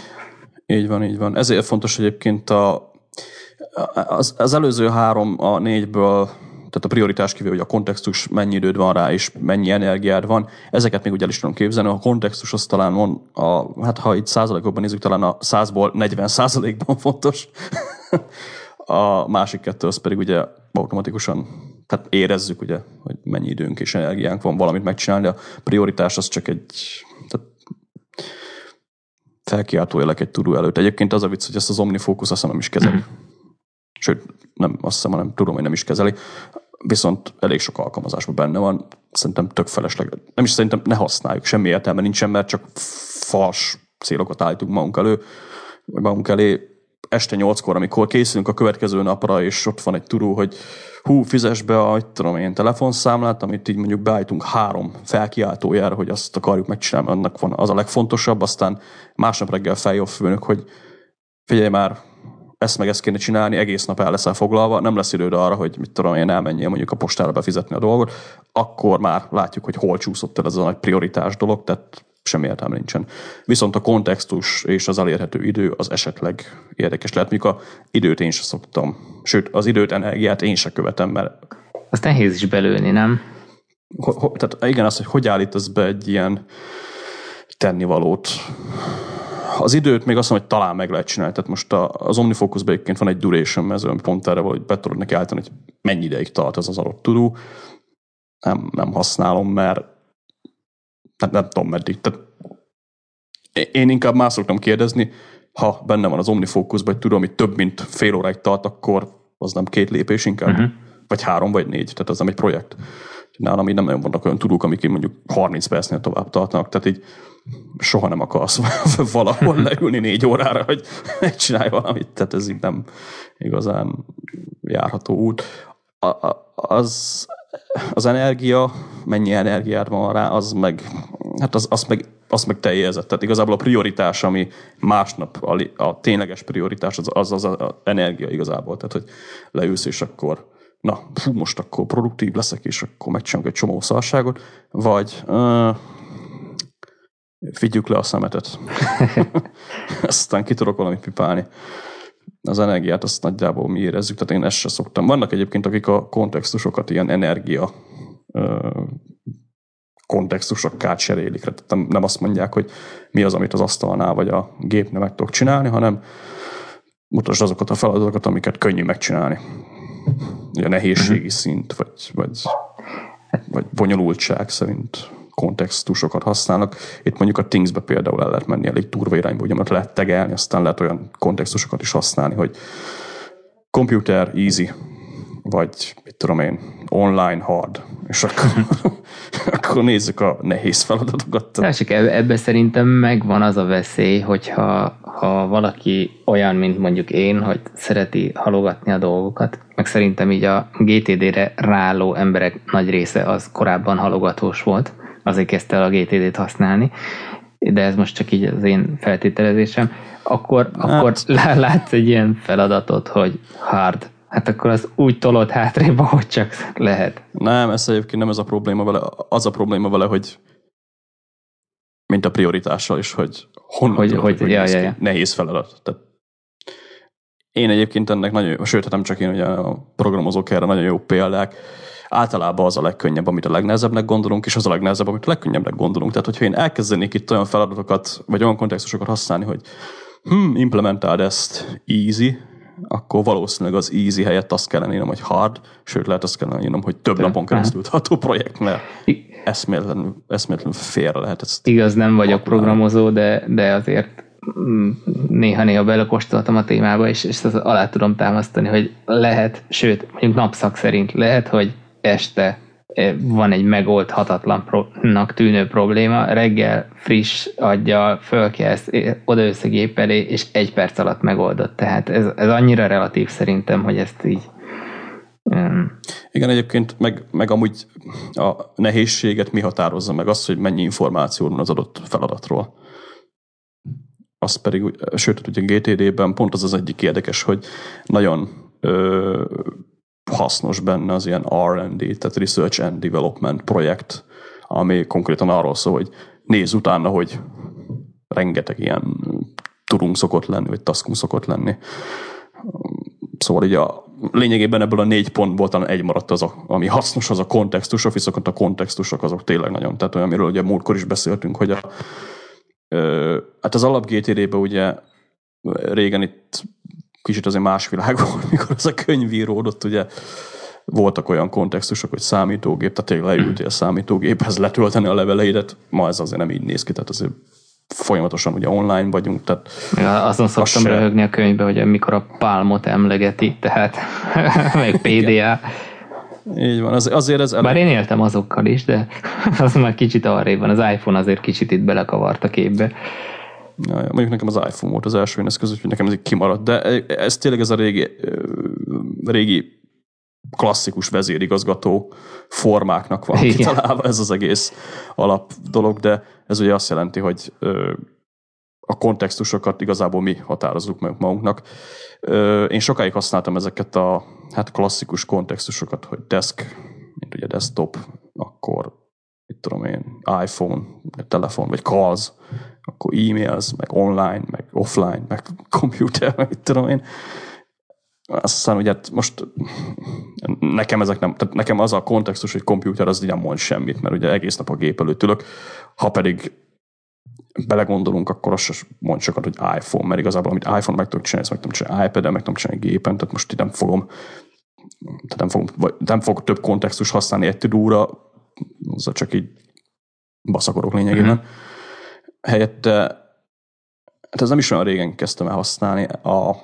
Így van, így van. Ezért fontos egyébként a, az, az előző három a négyből tehát a prioritás kívül, hogy a kontextus mennyi időd van rá, és mennyi energiád van, ezeket még úgy el is tudom képzelni. A kontextus az talán van, a, hát ha itt százalékokban nézzük, talán a százból 40 százalékban fontos. a másik kettő az pedig ugye automatikusan tehát érezzük ugye, hogy mennyi időnk és energiánk van valamit megcsinálni, a prioritás az csak egy tehát felkiáltójelek egy tudó előtt. Egyébként az a vicc, hogy ezt az OmniFocus azt nem is kezeli. Sőt, nem, azt hiszem, hanem tudom, hogy nem is kezeli. Viszont elég sok alkalmazásban benne van. Szerintem tök felesleg. Nem is szerintem ne használjuk, semmi értelme nincsen, mert csak fals célokat állítunk magunk elő, vagy magunk elé este nyolckor, amikor készülünk a következő napra, és ott van egy turó, hogy hú, fizes be a, tudom én, telefonszámlát, amit így mondjuk beállítunk három felkiáltójára, hogy azt akarjuk megcsinálni, annak van az a legfontosabb, aztán másnap reggel feljön főnök, hogy figyelj már, ezt meg ezt kéne csinálni, egész nap el leszel foglalva, nem lesz időd arra, hogy mit tudom én, elmenjél mondjuk a postára befizetni a dolgot, akkor már látjuk, hogy hol csúszott el ez a nagy prioritás dolog, tehát semmi értelme nincsen. Viszont a kontextus és az elérhető idő az esetleg érdekes lehet. Mikor időt én sem szoktam. Sőt, az időt, energiát én sem követem, mert... Azt nehéz is belőni, nem? Ho, ho, tehát igen, az, hogy hogy állítasz be egy ilyen tennivalót. Az időt még azt mondom, hogy talán meg lehet csinálni. Tehát most az OmniFocus-ban egyébként van egy duration mező, ami pont erre hogy be tudod neki állítani, hogy mennyi ideig tart ez az adott tudó. Nem, nem használom, mert hát nem tudom meddig. Tehát én inkább más szoktam kérdezni, ha benne van az OmniFocus-ban, hogy tudom, hogy több mint fél óráig tart, akkor az nem két lépés inkább, uh-huh. vagy három, vagy négy, tehát az nem egy projekt. Nálam így nem nagyon vannak olyan tudók, amik mondjuk 30 percnél tovább tartanak, tehát így soha nem akarsz valahol leülni négy órára, hogy megcsinálj valamit, tehát ez így nem igazán járható út. A, a, az az energia, mennyi energiát van rá, az meg, hát az, az meg, az meg teljesített. Tehát igazából a prioritás, ami másnap a, a tényleges prioritás, az, az az az energia igazából. Tehát, hogy leülsz, és akkor na, fú, most akkor produktív leszek, és akkor megcsinálok egy csomó szarságot, vagy uh, figyük le a szemetet. Aztán ki tudok valamit pipálni az energiát azt nagyjából mi érezzük, tehát én ezt se szoktam. Vannak egyébként, akik a kontextusokat ilyen energia kontextusokká cserélik. Tehát nem azt mondják, hogy mi az, amit az asztalnál vagy a gépnél meg tudok csinálni, hanem mutasd azokat a feladatokat, amiket könnyű megcsinálni. A nehézségi mhm. szint, vagy, vagy, vagy bonyolultság szerint kontextusokat használnak. Itt mondjuk a Things-be például el lehet menni elég turva irányba, ugye, mert lehet tegelni, aztán lehet olyan kontextusokat is használni, hogy computer easy, vagy mit tudom én, online hard, és akkor, akkor nézzük a nehéz feladatokat. Ja, csak ebbe szerintem megvan az a veszély, hogyha ha valaki olyan, mint mondjuk én, hogy szereti halogatni a dolgokat, meg szerintem így a GTD-re ráló emberek nagy része az korábban halogatós volt, azért kezdte el a GTD-t használni, de ez most csak így az én feltételezésem, akkor, hát. akkor látsz egy ilyen feladatot, hogy hard, hát akkor az úgy tolod hátrébb, ahogy csak lehet. Nem, ez egyébként nem ez a probléma vele. Az a probléma vele, hogy mint a prioritással is, hogy honnan hogy, tudod, hogy, hogy ja, ja, ja. nehéz feladat. Tehát én egyébként ennek nagyon jó, sőt, hát nem csak én, ugye a programozók erre nagyon jó példák, általában az a legkönnyebb, amit a legnehezebbnek gondolunk, és az a legnehezebb, amit a legkönnyebbnek gondolunk. Tehát, hogyha én elkezdenék itt olyan feladatokat, vagy olyan kontextusokat használni, hogy hm, implementáld ezt easy, akkor valószínűleg az easy helyett azt kellene írnom, hogy hard, sőt lehet azt kellene írnom, hogy több napon keresztül tartó projekt, mert eszméletlenül, eszméletlenül félre lehet ezt. Igaz, nem vagyok programozó, de, de azért néha-néha belekóstoltam a témába, és, és ezt alá tudom támasztani, hogy lehet, sőt, mondjuk napszak szerint lehet, hogy este eh, van egy megoldhatatlannak tűnő probléma, reggel friss adja, fölkelsz, eh, oda összegép elé, és egy perc alatt megoldott. Tehát ez, ez annyira relatív szerintem, hogy ezt így um... Igen, egyébként meg, meg amúgy a nehézséget mi határozza meg azt, hogy mennyi információ van az adott feladatról. Az pedig, sőt, ugye GTD-ben pont az az egyik érdekes, hogy nagyon ö, hasznos benne az ilyen R&D, tehát Research and Development projekt, ami konkrétan arról szól, hogy nézz utána, hogy rengeteg ilyen turunk szokott lenni, vagy taskunk szokott lenni. Szóval így a, lényegében ebből a négy pontból talán egy maradt az, a, ami hasznos, az a kontextusok, viszont a kontextusok azok tényleg nagyon, tehát olyan, amiről ugye múltkor is beszéltünk, hogy a, hát az alap GTD-be ugye régen itt kicsit azért más világ volt, mikor az a könyv íródott, ugye voltak olyan kontextusok, hogy számítógép, tehát tényleg leültél számítógéphez letölteni a leveleidet, ma ez azért nem így néz ki, tehát azért folyamatosan ugye online vagyunk. Tehát ja, azon szoktam se... röhögni a könyvbe, hogy mikor a Palmot emlegeti, tehát meg PDA. Így van, az, azért ez... Bár én éltem azokkal is, de az már kicsit arrébb van. Az iPhone azért kicsit itt belekavart a képbe. Ja, ja, mondjuk nekem az iPhone volt az első eszköz, úgyhogy nekem ez így kimaradt. De ez tényleg ez a régi, régi klasszikus vezérigazgató formáknak van Igen. kitalálva ez az egész alap dolog, de ez ugye azt jelenti, hogy a kontextusokat igazából mi határozzuk meg magunknak. Én sokáig használtam ezeket a hát klasszikus kontextusokat, hogy desk, mint ugye desktop, akkor mit tudom én, iPhone, telefon, vagy calls, akkor e-mails, meg online, meg offline, meg computer, meg mit tudom én. Aztán ugye hát most nekem ezek nem, tehát nekem az a kontextus, hogy komputer az nem mond semmit, mert ugye egész nap a gép előtt ülök, ha pedig belegondolunk, akkor az sem mond sokat, hogy iPhone, mert igazából amit iPhone meg tudok csinálni, meg tudom csinálni iPad-en, meg tudom csinálni gépen, tehát most itt nem fogom, tehát nem fogom, vagy nem fogok több kontextus használni egy tudóra, az csak így baszakorok lényegében. Mm-hmm. Helyette, hát ez nem is olyan régen kezdtem el használni, a,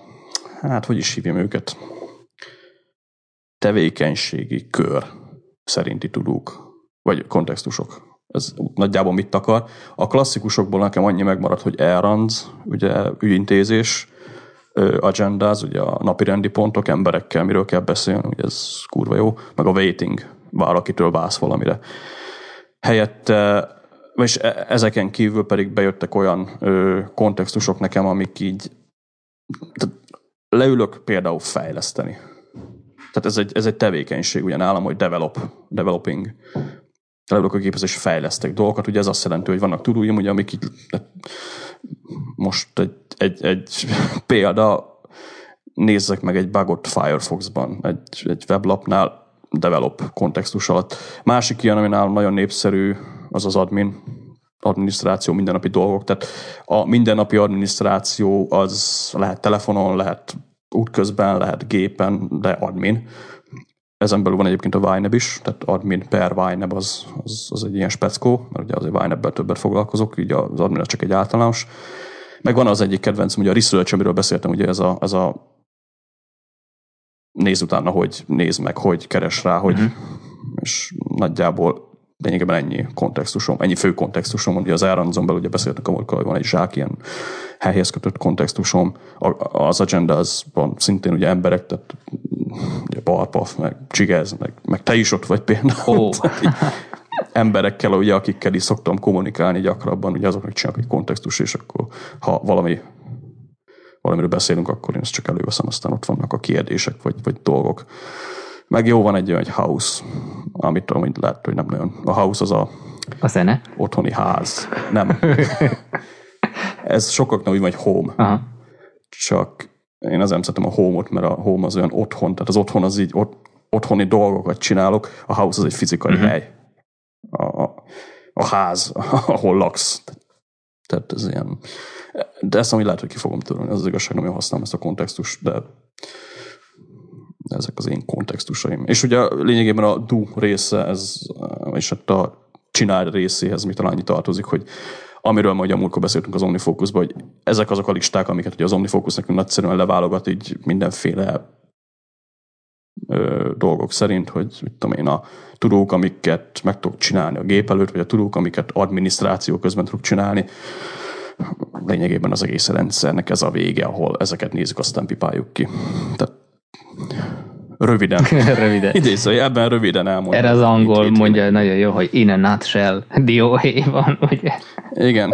hát hogy is hívjam őket, tevékenységi kör szerinti tudók, vagy kontextusok ez nagyjából mit akar. A klasszikusokból nekem annyi megmaradt, hogy errands, ugye ügyintézés, agendas, ugye a napi rendi pontok, emberekkel miről kell beszélni, ugye ez kurva jó, meg a waiting, valakitől válsz valamire. Helyette, és e, ezeken kívül pedig bejöttek olyan kontextusok nekem, amik így tehát leülök például fejleszteni. Tehát ez egy, ez egy tevékenység, ugye nálam, hogy develop, developing leülök a fejlesztek dolgokat. Ugye ez azt jelenti, hogy vannak tudóim, ugye, amik így, most egy, egy, egy példa, nézzek meg egy bugot Firefoxban, egy, egy weblapnál, develop kontextus alatt. Másik ilyen, ami nálam nagyon népszerű, az az admin, adminisztráció, mindennapi dolgok. Tehát a mindennapi adminisztráció az lehet telefonon, lehet útközben, lehet gépen, de admin. Ezen belül van egyébként a YNAB is, tehát admin per YNAB az, az, az egy ilyen speckó, mert ugye azért YNAB-bel többet foglalkozok, így az admin az csak egy általános. Meg van az egyik kedvencem, ugye a research, amiről beszéltem, ugye ez a, ez a néz utána, hogy néz meg, hogy keres rá, hogy uh-huh. és nagyjából lényegében ennyi kontextusom, ennyi fő kontextusom, ugye az Aronzon belül ugye beszéltünk, amikor van egy zsák ilyen helyhez kötött kontextusom, az agenda az van szintén ugye emberek, tehát ugye Barpaf, meg Csigez, meg, meg te is ott vagy például. Oh. emberekkel, ugye, akikkel is szoktam kommunikálni gyakrabban, ugye azoknak csinálok egy kontextus, és akkor ha valami valamiről beszélünk, akkor én ezt csak előveszem, aztán ott vannak a kérdések, vagy, vagy dolgok. Meg jó van egy olyan, egy house, amit tudom, hogy lehet, hogy nem nagyon. A house az a, a zene? otthoni ház. Nem. Ez sokaknak úgy van, hogy home. Aha. Csak én az nem szeretem a home-ot, mert a home az olyan otthon, tehát az otthon az így ott, otthoni dolgokat csinálok, a house az egy fizikai uh-huh. hely. A, a, a ház, ahol laksz. Tehát ez ilyen... De ezt amúgy lehet, hogy ki fogom törölni, az, az igazság, nem használom ezt a kontextust, de ezek az én kontextusaim. És ugye lényegében a do része, ez, és hát a csinál részéhez mi talán annyi tartozik, hogy amiről majd a múltkor beszéltünk az Omnifocusban, hogy ezek azok a listák, amiket ugye az Omnifocus nekünk nagyszerűen leválogat így mindenféle ö, dolgok szerint, hogy mit tudom én, a tudók, amiket meg tudok csinálni a gép előtt, vagy a tudók, amiket adminisztráció közben tudok csinálni. Lényegében az egész rendszernek ez a vége, ahol ezeket nézzük, aztán pipáljuk ki. Tehát Röviden. röviden. Idéző, ebben röviden elmondom. Erre az angol mondja itt. nagyon jó, hogy in a nutshell, dióhé van, ugye? Igen,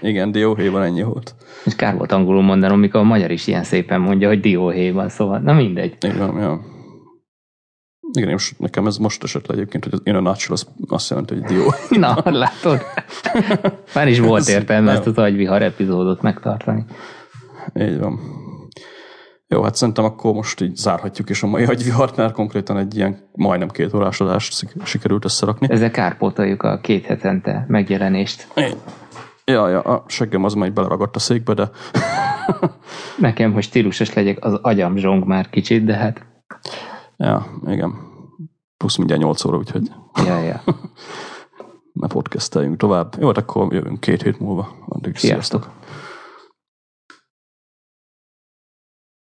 igen, dióhé van, ennyi volt. És kár volt angolul mondanom, mikor a magyar is ilyen szépen mondja, hogy dióhé van, szóval, na mindegy. Igen, ja. Igen, és nekem ez most esett le egyébként, hogy in a nutshell az azt jelenti, hogy dió. Na, látod? Már is volt értelme ezt az agyvihar epizódot megtartani. Így van. Jó, hát szerintem akkor most így zárhatjuk is a mai agyvihart, mert konkrétan egy ilyen majdnem két órás adást sikerült összerakni. Ezzel kárpótoljuk a két hetente megjelenést. É. Ja, ja, a seggem az majd beleragadt a székbe, de... Nekem, hogy stílusos legyek, az agyam zsong már kicsit, de hát... Ja, igen. Plusz mindjárt 8 óra, úgyhogy... Ja, ja. ne podcasteljünk tovább. Jó, hát akkor jövünk két hét múlva. Addig sziasztok. sziasztok.